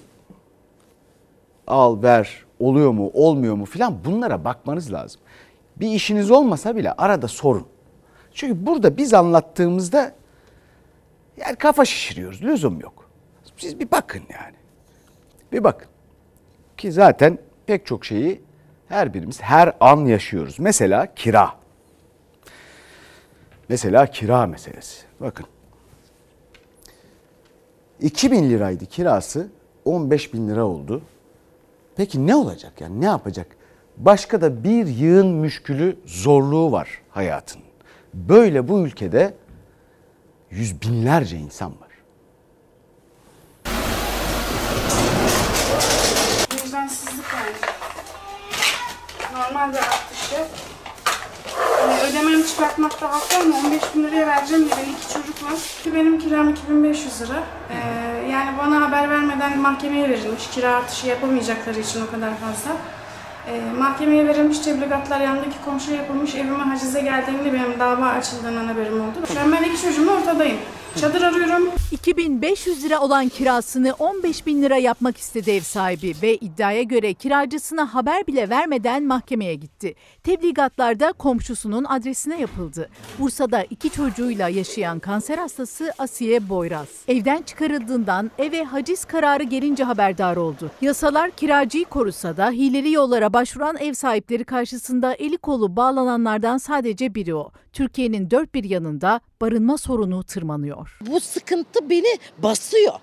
al, ver, oluyor mu, olmuyor mu filan bunlara bakmanız lazım. Bir işiniz olmasa bile arada sorun. Çünkü burada biz anlattığımızda yani kafa şişiriyoruz, lüzum yok. Siz bir bakın yani. Bir bakın. Ki zaten pek çok şeyi her birimiz her an yaşıyoruz. Mesela kira. Mesela kira meselesi. Bakın. 2000 liraydı kirası 15 bin lira oldu. Peki ne olacak yani ne yapacak? Başka da bir yığın müşkülü zorluğu var hayatın. Böyle bu ülkede yüz binlerce insan var. Vicdansızlık yani. Normal bir artış yok. Yani ödememi çıkartmakta haklı ama 15 bin liraya vereceğim diye benim iki çocuk var. Benim kiram 2500 lira. Ee, yani bana haber vermeden mahkemeye verilmiş. Kira artışı yapamayacakları için o kadar fazla. Ee, mahkemeye verilmiş tebligatlar yanındaki komşuya yapılmış evime hacize geldiğinde benim dava açıldığından haberim oldu. Şu an ben iki çocuğumla ortadayım. Çadır arıyorum. 2500 lira olan kirasını 15 bin lira yapmak istedi ev sahibi ve iddiaya göre kiracısına haber bile vermeden mahkemeye gitti. Tebligatlarda komşusunun adresine yapıldı. Bursa'da iki çocuğuyla yaşayan kanser hastası Asiye Boyraz. Evden çıkarıldığından eve haciz kararı gelince haberdar oldu. Yasalar kiracıyı korusa da hileli yollara başvuran ev sahipleri karşısında eli kolu bağlananlardan sadece biri o. Türkiye'nin dört bir yanında barınma sorunu tırmanıyor. Bu sıkıntı beni basıyor.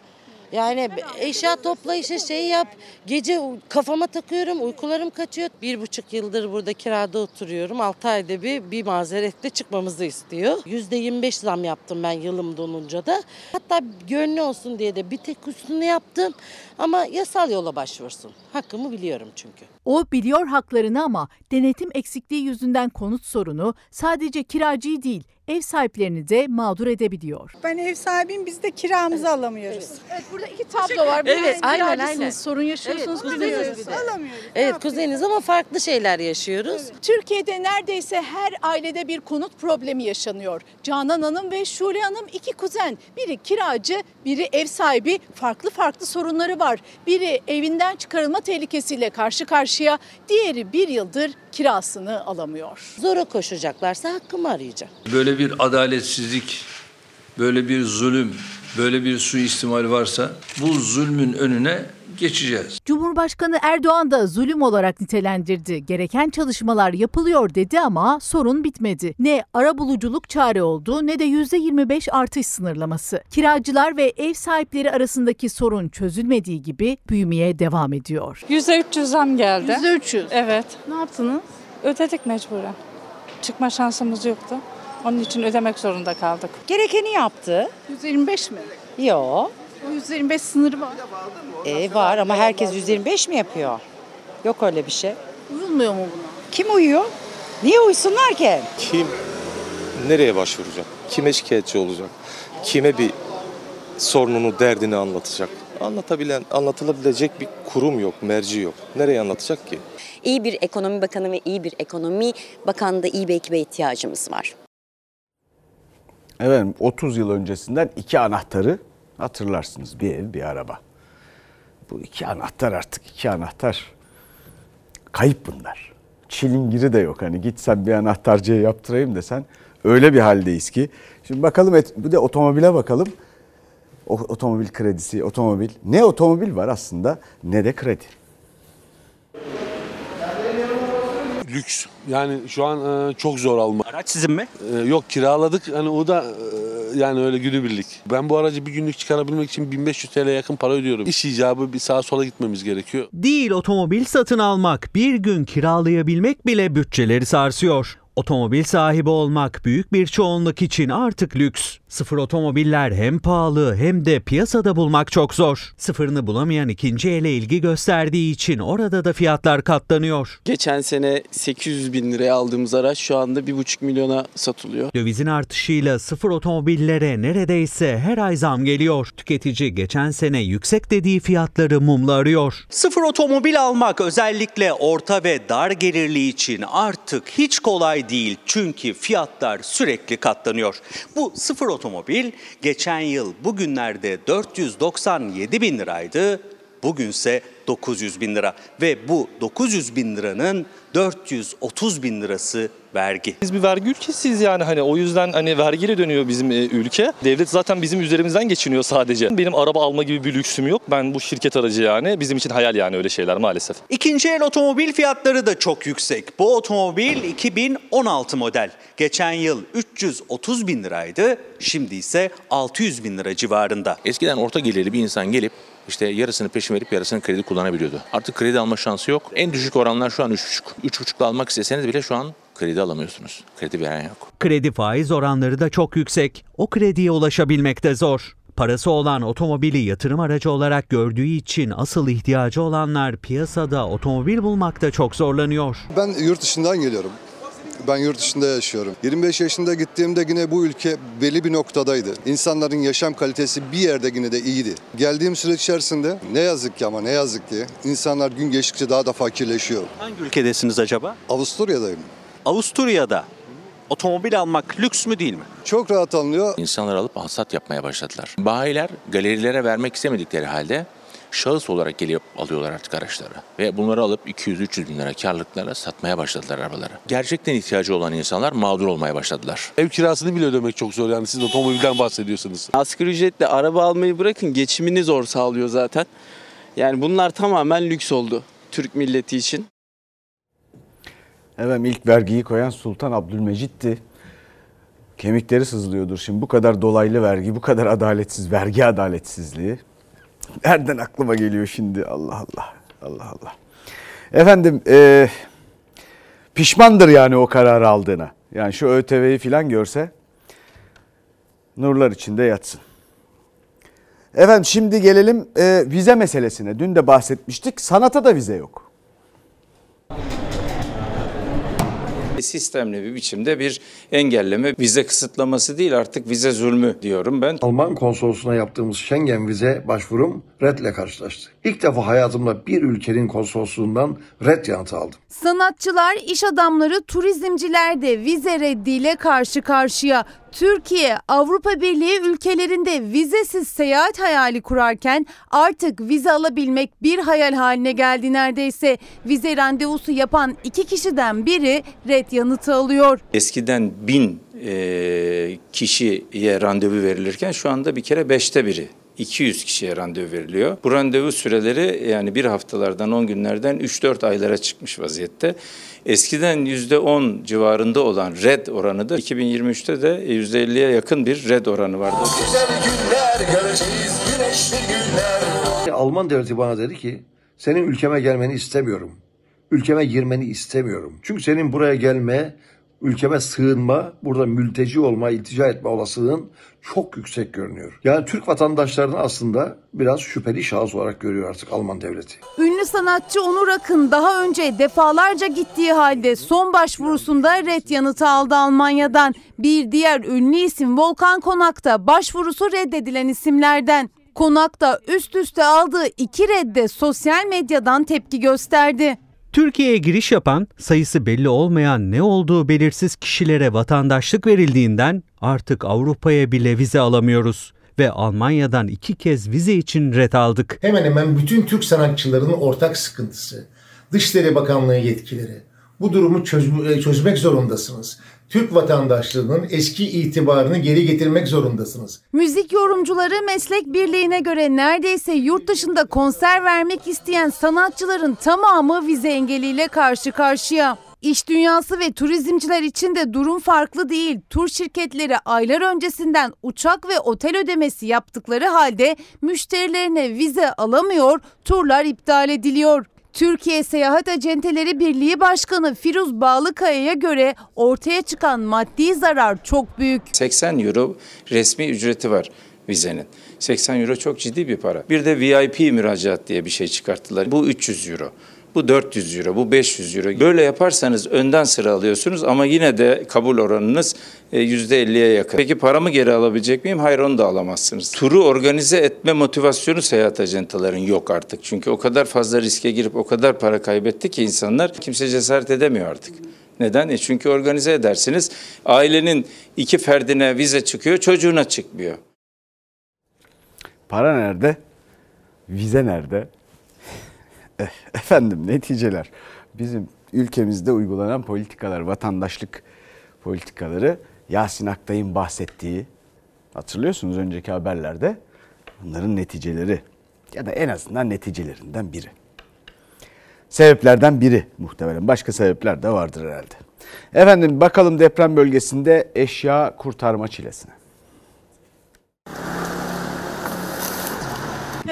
Yani eşya topla işte şey yap. Gece kafama takıyorum uykularım kaçıyor. Bir buçuk yıldır burada kirada oturuyorum. Altı ayda bir, bir mazeretle çıkmamızı istiyor. Yüzde yirmi beş zam yaptım ben yılım dolunca da. Hatta gönlü olsun diye de bir tek üstünü yaptım. Ama yasal yola başvursun. Hakkımı biliyorum çünkü. O biliyor haklarını ama denetim eksikliği yüzünden konut sorunu sadece kiracıyı değil ev sahiplerini de mağdur edebiliyor. Ben ev sahibiyim biz de kiramızı alamıyoruz. Evet, burada iki tablo var. Evet, Evet, aynen, aynen. sorun yaşıyorsunuz. Evet, kuzeniz. Alamıyoruz. Evet kuzeniz ama farklı şeyler yaşıyoruz. Türkiye'de neredeyse her ailede bir konut problemi yaşanıyor. Canan Hanım ve Şule Hanım iki kuzen. Biri kiracı, biri ev sahibi. Farklı farklı sorunları var. Biri evinden çıkarılma tehlikesiyle karşı karşıya, diğeri bir yıldır kirasını alamıyor. Zora koşacaklarsa hakkımı arayacağım. Böyle bir adaletsizlik, böyle bir zulüm, böyle bir suistimal varsa bu zulmün önüne geçeceğiz. Cumhurbaşkanı Erdoğan da zulüm olarak nitelendirdi. Gereken çalışmalar yapılıyor dedi ama sorun bitmedi. Ne arabuluculuk çare oldu ne de %25 artış sınırlaması. Kiracılar ve ev sahipleri arasındaki sorun çözülmediği gibi büyümeye devam ediyor. %300 zam geldi. %300? Evet. Ne yaptınız? Ödedik mecburen. Çıkma şansımız yoktu. Onun için ödemek zorunda kaldık. Gerekeni yaptı. 125 mi? Yok. O 125 sınırı var. E, var ama herkes 125 mi yapıyor? Yok öyle bir şey. Uyulmuyor mu buna? Kim uyuyor? Niye uysunlar ki? Kim nereye başvuracak? Kime şikayetçi olacak? Kime bir sorununu, derdini anlatacak? Anlatabilen, anlatılabilecek bir kurum yok, merci yok. Nereye anlatacak ki? İyi bir ekonomi bakanı ve iyi bir ekonomi bakanında iyi bir ekibe ihtiyacımız var. Efendim 30 yıl öncesinden iki anahtarı hatırlarsınız. Bir ev bir araba. Bu iki anahtar artık iki anahtar. Kayıp bunlar. Çilingiri de yok. Hani gitsen bir anahtarcıya yaptırayım desen öyle bir haldeyiz ki. Şimdi bakalım bir de otomobile bakalım. O, otomobil kredisi, otomobil. Ne otomobil var aslında ne de kredi. Lüks. Yani şu an e, çok zor alma. Araç sizin mi? E, yok kiraladık. Hani o da e, yani öyle günübirlik. Ben bu aracı bir günlük çıkarabilmek için 1500 TL yakın para ödüyorum. İş icabı bir sağa sola gitmemiz gerekiyor. Değil otomobil satın almak, bir gün kiralayabilmek bile bütçeleri sarsıyor. Otomobil sahibi olmak büyük bir çoğunluk için artık lüks. Sıfır otomobiller hem pahalı hem de piyasada bulmak çok zor. Sıfırını bulamayan ikinci ele ilgi gösterdiği için orada da fiyatlar katlanıyor. Geçen sene 800 bin liraya aldığımız araç şu anda 1,5 milyona satılıyor. Dövizin artışıyla sıfır otomobillere neredeyse her ay zam geliyor. Tüketici geçen sene yüksek dediği fiyatları mumla arıyor. Sıfır otomobil almak özellikle orta ve dar gelirli için artık hiç kolay değil. Çünkü fiyatlar sürekli katlanıyor. Bu sıfır otomobil geçen yıl bugünlerde 497 bin liraydı. Bugünse 900 bin lira ve bu 900 bin liranın 430 bin lirası vergi. Biz bir vergi ülkesiyiz yani hani o yüzden hani vergiyle dönüyor bizim e, ülke. Devlet zaten bizim üzerimizden geçiniyor sadece. Benim araba alma gibi bir lüksüm yok. Ben bu şirket aracı yani bizim için hayal yani öyle şeyler maalesef. İkinci el otomobil fiyatları da çok yüksek. Bu otomobil 2016 model. Geçen yıl 330 bin liraydı. Şimdi ise 600 bin lira civarında. Eskiden orta gelirli bir insan gelip işte yarısını peşin verip yarısını kredi kullanabiliyordu. Artık kredi alma şansı yok. En düşük oranlar şu an 3,5. 3,5'la almak isteseniz bile şu an kredi alamıyorsunuz. Kredi veren yok. Kredi faiz oranları da çok yüksek. O krediye ulaşabilmek de zor. Parası olan otomobili yatırım aracı olarak gördüğü için asıl ihtiyacı olanlar piyasada otomobil bulmakta çok zorlanıyor. Ben yurt dışından geliyorum. Ben yurt dışında yaşıyorum. 25 yaşında gittiğimde yine bu ülke belli bir noktadaydı. İnsanların yaşam kalitesi bir yerde yine de iyiydi. Geldiğim süreç içerisinde ne yazık ki ama ne yazık ki insanlar gün geçtikçe daha da fakirleşiyor. Hangi ülkedesiniz acaba? Avusturya'dayım. Avusturya'da otomobil almak lüks mü değil mi? Çok rahat alınıyor. İnsanlar alıp hasat yapmaya başladılar. Bayiler galerilere vermek istemedikleri halde şahıs olarak gelip alıyorlar artık araçları. Ve bunları alıp 200-300 bin lira karlılıklarla satmaya başladılar arabaları. Gerçekten ihtiyacı olan insanlar mağdur olmaya başladılar. Ev kirasını bile ödemek çok zor yani siz otomobilden bahsediyorsunuz. Asgari ücretle araba almayı bırakın geçimini zor sağlıyor zaten. Yani bunlar tamamen lüks oldu Türk milleti için. Efendim ilk vergiyi koyan Sultan Abdülmecit'ti. Kemikleri sızlıyordur şimdi bu kadar dolaylı vergi, bu kadar adaletsiz vergi adaletsizliği. Nereden aklıma geliyor şimdi? Allah Allah. Allah Allah. Efendim e, pişmandır yani o kararı aldığına. Yani şu ÖTV'yi falan görse nurlar içinde yatsın. Efendim şimdi gelelim e, vize meselesine. Dün de bahsetmiştik. Sanata da vize yok. Sistemli bir biçimde bir engelleme, vize kısıtlaması değil artık vize zulmü diyorum ben. Alman konsolosluğuna yaptığımız Schengen vize başvurum redle karşılaştı. İlk defa hayatımda bir ülkenin konsolosluğundan red yanıtı aldım. Sanatçılar, iş adamları, turizmciler de vize reddiyle karşı karşıya. Türkiye, Avrupa Birliği ülkelerinde vizesiz seyahat hayali kurarken artık vize alabilmek bir hayal haline geldi neredeyse. Vize randevusu yapan iki kişiden biri red yanıtı alıyor. Eskiden bin e, kişiye randevu verilirken şu anda bir kere beşte biri. 200 kişiye randevu veriliyor. Bu randevu süreleri yani bir haftalardan 10 günlerden 3-4 aylara çıkmış vaziyette. Eskiden %10 civarında olan red oranı da 2023'te de %50'ye yakın bir red oranı vardı. Alman devleti bana dedi ki senin ülkeme gelmeni istemiyorum. Ülkeme girmeni istemiyorum. Çünkü senin buraya gelme, ülkeme sığınma, burada mülteci olma, iltica etme olasılığın çok yüksek görünüyor. Yani Türk vatandaşlarını aslında biraz şüpheli şahıs olarak görüyor artık Alman devleti. Ünlü sanatçı Onur Akın daha önce defalarca gittiği halde son başvurusunda red yanıtı aldı Almanya'dan. Bir diğer ünlü isim Volkan Konak da başvurusu reddedilen isimlerden. Konak da üst üste aldığı iki redde sosyal medyadan tepki gösterdi. Türkiye'ye giriş yapan, sayısı belli olmayan ne olduğu belirsiz kişilere vatandaşlık verildiğinden artık Avrupa'ya bile vize alamıyoruz ve Almanya'dan iki kez vize için ret aldık. Hemen hemen bütün Türk sanatçılarının ortak sıkıntısı. Dışişleri Bakanlığı yetkileri. Bu durumu çöz- çözmek zorundasınız. Türk vatandaşlığının eski itibarını geri getirmek zorundasınız. Müzik yorumcuları meslek birliğine göre neredeyse yurt dışında konser vermek isteyen sanatçıların tamamı vize engeliyle karşı karşıya. İş dünyası ve turizmciler için de durum farklı değil. Tur şirketleri aylar öncesinden uçak ve otel ödemesi yaptıkları halde müşterilerine vize alamıyor, turlar iptal ediliyor. Türkiye Seyahat Acenteleri Birliği Başkanı Firuz Bağlıkaya'ya göre ortaya çıkan maddi zarar çok büyük. 80 euro resmi ücreti var vizenin. 80 euro çok ciddi bir para. Bir de VIP müracaat diye bir şey çıkarttılar. Bu 300 euro. Bu 400 euro, bu 500 euro. Böyle yaparsanız önden sıra alıyorsunuz ama yine de kabul oranınız %50'ye yakın. Peki paramı geri alabilecek miyim? Hayır onu da alamazsınız. Turu organize etme motivasyonu seyahat ajantaların yok artık. Çünkü o kadar fazla riske girip o kadar para kaybetti ki insanlar kimse cesaret edemiyor artık. Neden? E çünkü organize edersiniz. Ailenin iki ferdine vize çıkıyor, çocuğuna çıkmıyor. Para nerede? Vize nerede? Efendim neticeler. Bizim ülkemizde uygulanan politikalar, vatandaşlık politikaları Yasin Aktay'ın bahsettiği hatırlıyorsunuz önceki haberlerde bunların neticeleri ya da en azından neticelerinden biri. Sebeplerden biri muhtemelen. Başka sebepler de vardır herhalde. Efendim bakalım deprem bölgesinde eşya kurtarma çilesine.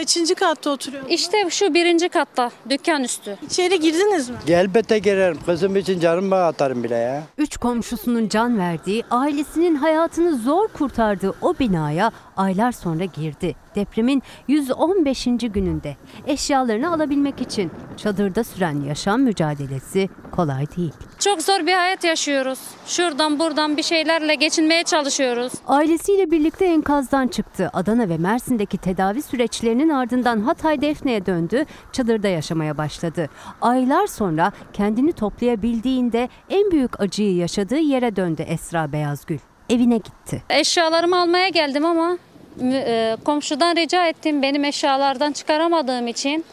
Kaçıncı katta oturuyor? İşte şu birinci katta, dükkan üstü. İçeri girdiniz mi? Elbette girerim. Kızım için canımı atarım bile ya. Üç komşusunun can verdiği, ailesinin hayatını zor kurtardığı o binaya aylar sonra girdi. Depremin 115. gününde eşyalarını alabilmek için çadırda süren yaşam mücadelesi kolay değil. Çok zor bir hayat yaşıyoruz. Şuradan buradan bir şeylerle geçinmeye çalışıyoruz. Ailesiyle birlikte enkazdan çıktı. Adana ve Mersin'deki tedavi süreçlerinin ardından Hatay Defne'ye döndü. Çadırda yaşamaya başladı. Aylar sonra kendini toplayabildiğinde en büyük acıyı yaşadığı yere döndü Esra Beyazgül. Evine gitti. Eşyalarımı almaya geldim ama e, komşudan rica ettim benim eşyalardan çıkaramadığım için.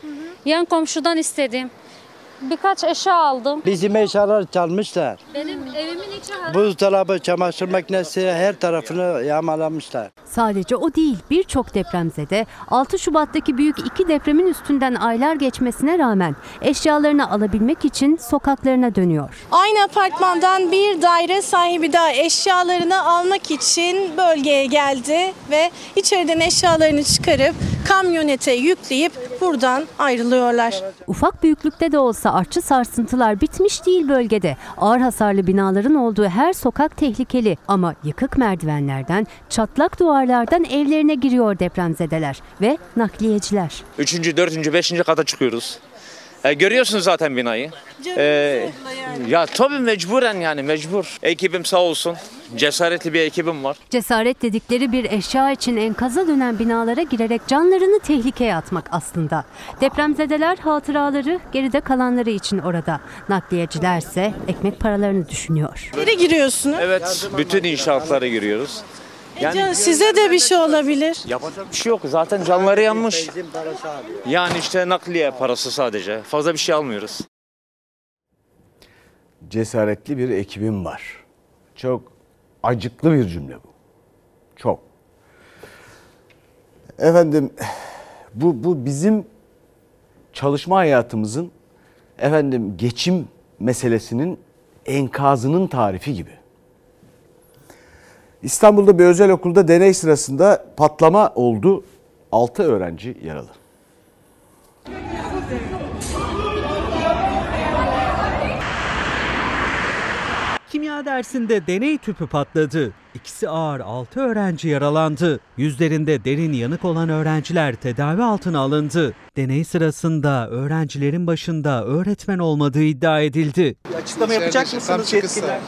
Yan komşudan istedim. Birkaç eşya aldım. Bizim eşyalar çalmışlar. Benim evimin içi Buzdolabı, çamaşır makinesi her tarafını yağmalamışlar. Sadece o değil birçok depremzede 6 Şubat'taki büyük iki depremin üstünden aylar geçmesine rağmen eşyalarını alabilmek için sokaklarına dönüyor. Aynı apartmandan bir daire sahibi daha eşyalarını almak için bölgeye geldi ve içeriden eşyalarını çıkarıp kamyonete yükleyip buradan ayrılıyorlar. Ufak büyüklükte de olsa artçı sarsıntılar bitmiş değil bölgede. Ağır hasarlı binaların olduğu her sokak tehlikeli ama yıkık merdivenlerden, çatlak duvarlardan evlerine giriyor depremzedeler ve nakliyeciler. Üçüncü, dördüncü, beşinci kata çıkıyoruz. E, görüyorsunuz zaten binayı. E, ya tabii mecburen yani mecbur. Ekibim sağ olsun. Cesaretli bir ekibim var. Cesaret dedikleri bir eşya için enkaza dönen binalara girerek canlarını tehlikeye atmak aslında. Depremzedeler hatıraları, geride kalanları için orada. Nakliyecilerse ekmek paralarını düşünüyor. Nereye giriyorsunuz? Evet, bütün inşaatlara giriyoruz. E can- size de bir şey olabilir. Yapacak bir şey yok. Zaten canları yanmış. Yani işte nakliye parası sadece. Fazla bir şey almıyoruz. Cesaretli bir ekibim var. Çok acıklı bir cümle bu. Çok. Efendim bu bu bizim çalışma hayatımızın efendim geçim meselesinin enkazının tarifi gibi. İstanbul'da bir özel okulda deney sırasında patlama oldu. 6 öğrenci yaralı. Kimya dersinde deney tüpü patladı. İkisi ağır 6 öğrenci yaralandı. Yüzlerinde derin yanık olan öğrenciler tedavi altına alındı. Deney sırasında öğrencilerin başında öğretmen olmadığı iddia edildi. Açıklama yapacak mısınız yetkililer?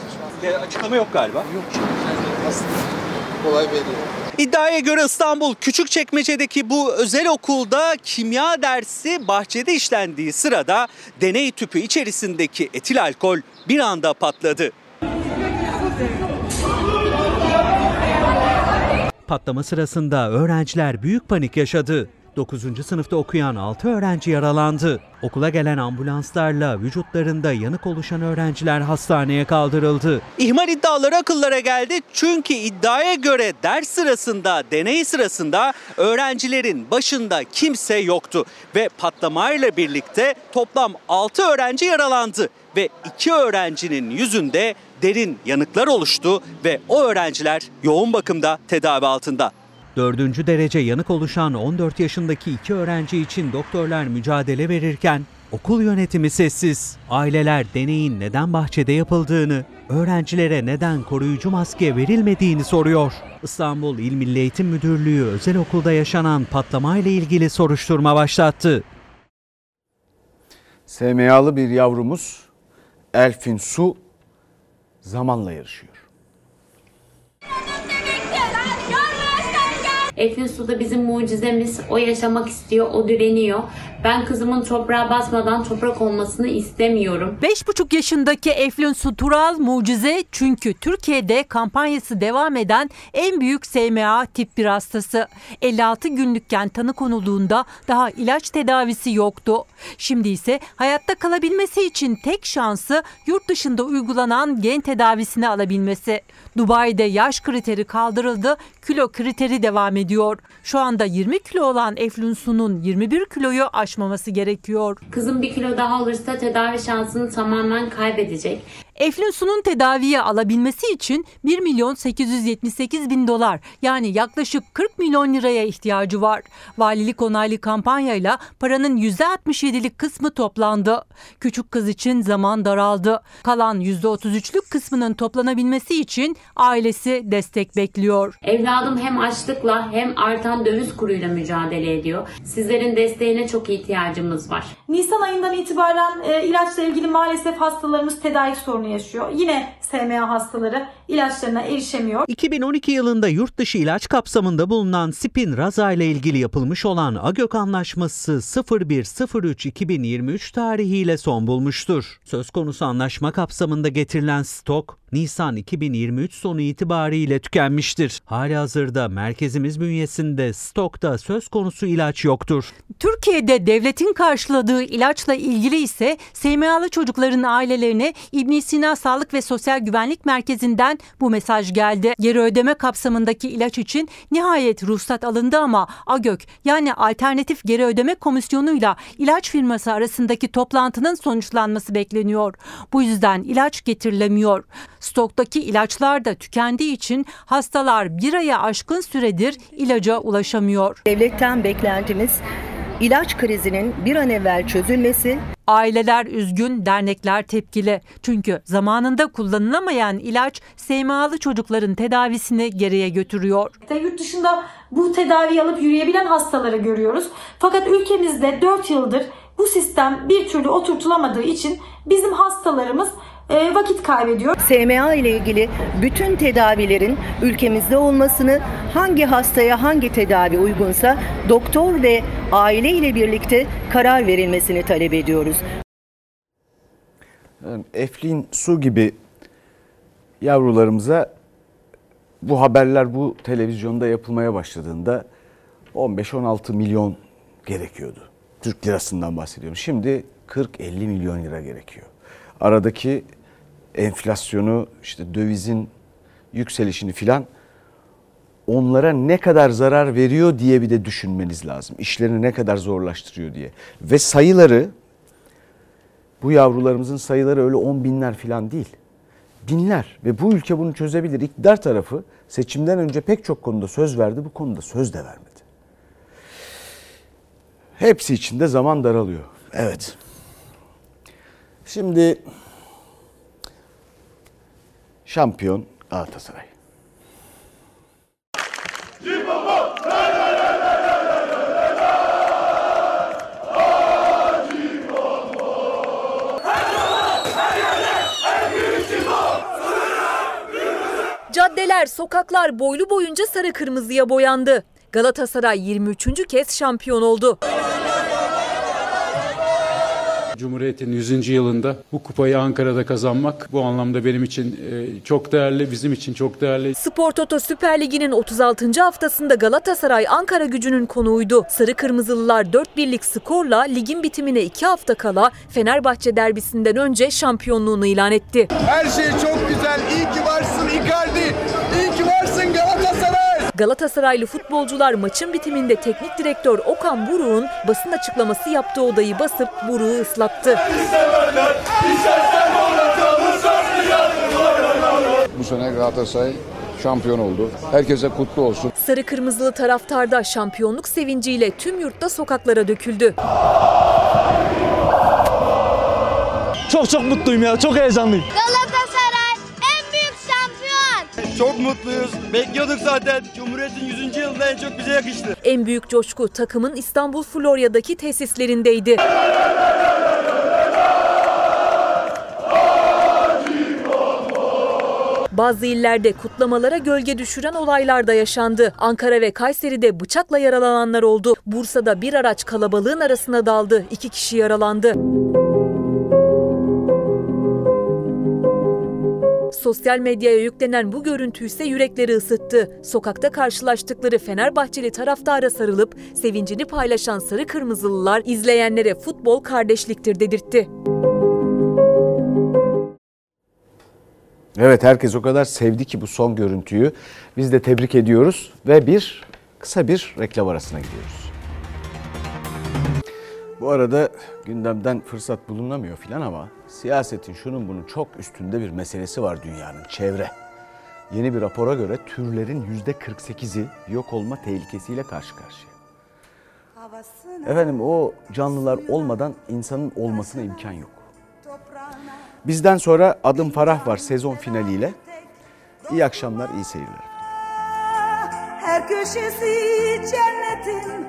E, Açıklama yok galiba. Yok. Kolay belli. İddiaya göre İstanbul Küçükçekmece'deki bu özel okulda kimya dersi bahçede işlendiği sırada deney tüpü içerisindeki etil alkol bir anda patladı. Patlama sırasında öğrenciler büyük panik yaşadı. 9. sınıfta okuyan 6 öğrenci yaralandı. Okula gelen ambulanslarla vücutlarında yanık oluşan öğrenciler hastaneye kaldırıldı. İhmal iddiaları akıllara geldi çünkü iddiaya göre ders sırasında, deney sırasında öğrencilerin başında kimse yoktu. Ve patlamayla birlikte toplam 6 öğrenci yaralandı ve 2 öğrencinin yüzünde derin yanıklar oluştu ve o öğrenciler yoğun bakımda tedavi altında. Dördüncü derece yanık oluşan 14 yaşındaki iki öğrenci için doktorlar mücadele verirken okul yönetimi sessiz. Aileler deneyin neden bahçede yapıldığını, öğrencilere neden koruyucu maske verilmediğini soruyor. İstanbul İl Milli Eğitim Müdürlüğü özel okulda yaşanan patlamayla ilgili soruşturma başlattı. SMA'lı bir yavrumuz Elfin Su zamanla yarışıyor. Eflin Su'da bizim mucizemiz. O yaşamak istiyor, o direniyor. Ben kızımın toprağa basmadan toprak olmasını istemiyorum. 5,5 yaşındaki Eflin Su Tural mucize çünkü Türkiye'de kampanyası devam eden en büyük SMA tip 1 hastası. 56 günlükken tanı konulduğunda daha ilaç tedavisi yoktu. Şimdi ise hayatta kalabilmesi için tek şansı yurt dışında uygulanan gen tedavisini alabilmesi. Dubai'de yaş kriteri kaldırıldı, kilo kriteri devam ediyor. Şu anda 20 kilo olan Eflin Su'nun 21 kiloyu aşmaması gerekiyor. Kızım bir kilo daha alırsa tedavi şansını tamamen kaybedecek. Eflin Su'nun tedaviye alabilmesi için 1 milyon 878 bin dolar yani yaklaşık 40 milyon liraya ihtiyacı var. Valilik onaylı kampanyayla paranın %67'lik kısmı toplandı. Küçük kız için zaman daraldı. Kalan %33'lük kısmının toplanabilmesi için ailesi destek bekliyor. Evladım hem açlıkla hem artan döviz kuruyla mücadele ediyor. Sizlerin desteğine çok ihtiyacımız var. Nisan ayından itibaren e, ilaçla ilgili maalesef hastalarımız tedarik sorunu yaşıyor. Yine SMA hastaları ilaçlarına erişemiyor. 2012 yılında yurt dışı ilaç kapsamında bulunan Spin Raza ile ilgili yapılmış olan AGÖK Anlaşması 01.03.2023 tarihiyle son bulmuştur. Söz konusu anlaşma kapsamında getirilen stok Nisan 2023 sonu itibariyle tükenmiştir. Halihazırda merkezimiz bünyesinde stokta söz konusu ilaç yoktur. Türkiye'de devletin karşıladığı ilaçla ilgili ise SMA'lı çocukların ailelerine İbn Sina Sağlık ve Sosyal Güvenlik Merkezi'nden bu mesaj geldi. Geri ödeme kapsamındaki ilaç için nihayet ruhsat alındı ama AGÖK yani Alternatif Geri Ödeme Komisyonu'yla ilaç firması arasındaki toplantının sonuçlanması bekleniyor. Bu yüzden ilaç getirilemiyor. Stoktaki ilaçlar da tükendiği için hastalar bir aya aşkın süredir ilaca ulaşamıyor. Devletten beklentimiz ilaç krizinin bir an evvel çözülmesi, Aileler üzgün, dernekler tepkili. Çünkü zamanında kullanılamayan ilaç SMA'lı çocukların tedavisini geriye götürüyor. Yurt dışında bu tedavi alıp yürüyebilen hastaları görüyoruz. Fakat ülkemizde 4 yıldır bu sistem bir türlü oturtulamadığı için bizim hastalarımız e, vakit kaybediyor. SMA ile ilgili bütün tedavilerin ülkemizde olmasını, hangi hastaya hangi tedavi uygunsa doktor ve aile ile birlikte karar verilmesini talep ediyoruz. Eflin Su gibi yavrularımıza bu haberler bu televizyonda yapılmaya başladığında 15-16 milyon gerekiyordu. Türk lirasından bahsediyorum. Şimdi 40-50 milyon lira gerekiyor. Aradaki enflasyonu, işte dövizin yükselişini filan onlara ne kadar zarar veriyor diye bir de düşünmeniz lazım. İşlerini ne kadar zorlaştırıyor diye. Ve sayıları bu yavrularımızın sayıları öyle on binler falan değil. Binler ve bu ülke bunu çözebilir. İktidar tarafı seçimden önce pek çok konuda söz verdi. Bu konuda söz de vermedi. Hepsi içinde zaman daralıyor. Evet. Şimdi şampiyon Galatasaray. Caddeler, sokaklar boylu boyunca sarı kırmızıya boyandı. Galatasaray 23. kez şampiyon oldu. Cumhuriyet'in 100. yılında bu kupayı Ankara'da kazanmak bu anlamda benim için e, çok değerli, bizim için çok değerli. Spor Toto Süper Ligi'nin 36. haftasında Galatasaray Ankara gücünün konuğuydu. Sarı Kırmızılılar 4 birlik skorla ligin bitimine 2 hafta kala Fenerbahçe derbisinden önce şampiyonluğunu ilan etti. Her şey çok güzel. İyi ki varsın Icardi. İyi ki varsın Galatasaray. Galatasaraylı futbolcular maçın bitiminde teknik direktör Okan Buruk'un basın açıklaması yaptığı odayı basıp Buruk'u ıslattı. Bu sene Galatasaray şampiyon oldu. Herkese kutlu olsun. Sarı kırmızılı taraftarda şampiyonluk sevinciyle tüm yurtta sokaklara döküldü. Çok çok mutluyum ya. Çok heyecanlıyım. Galatasaray. Çok mutluyuz. Bekliyorduk zaten. Cumhuriyet'in 100. yılında en çok bize yakıştı. En büyük coşku takımın İstanbul Florya'daki tesislerindeydi. Bazı illerde kutlamalara gölge düşüren olaylar da yaşandı. Ankara ve Kayseri'de bıçakla yaralananlar oldu. Bursa'da bir araç kalabalığın arasına daldı. İki kişi yaralandı. Sosyal medyaya yüklenen bu görüntü ise yürekleri ısıttı. Sokakta karşılaştıkları Fenerbahçeli taraftara sarılıp sevincini paylaşan sarı kırmızılılar izleyenlere futbol kardeşliktir dedirtti. Evet herkes o kadar sevdi ki bu son görüntüyü. Biz de tebrik ediyoruz ve bir kısa bir reklam arasına gidiyoruz. Bu arada gündemden fırsat bulunamıyor filan ama siyasetin şunun bunun çok üstünde bir meselesi var dünyanın çevre. Yeni bir rapora göre türlerin %48'i yok olma tehlikesiyle karşı karşıya. Efendim o canlılar olmadan insanın olmasına imkan yok. Bizden sonra Adım Farah var sezon finaliyle. İyi akşamlar, iyi seyirler. Her köşesi cennetin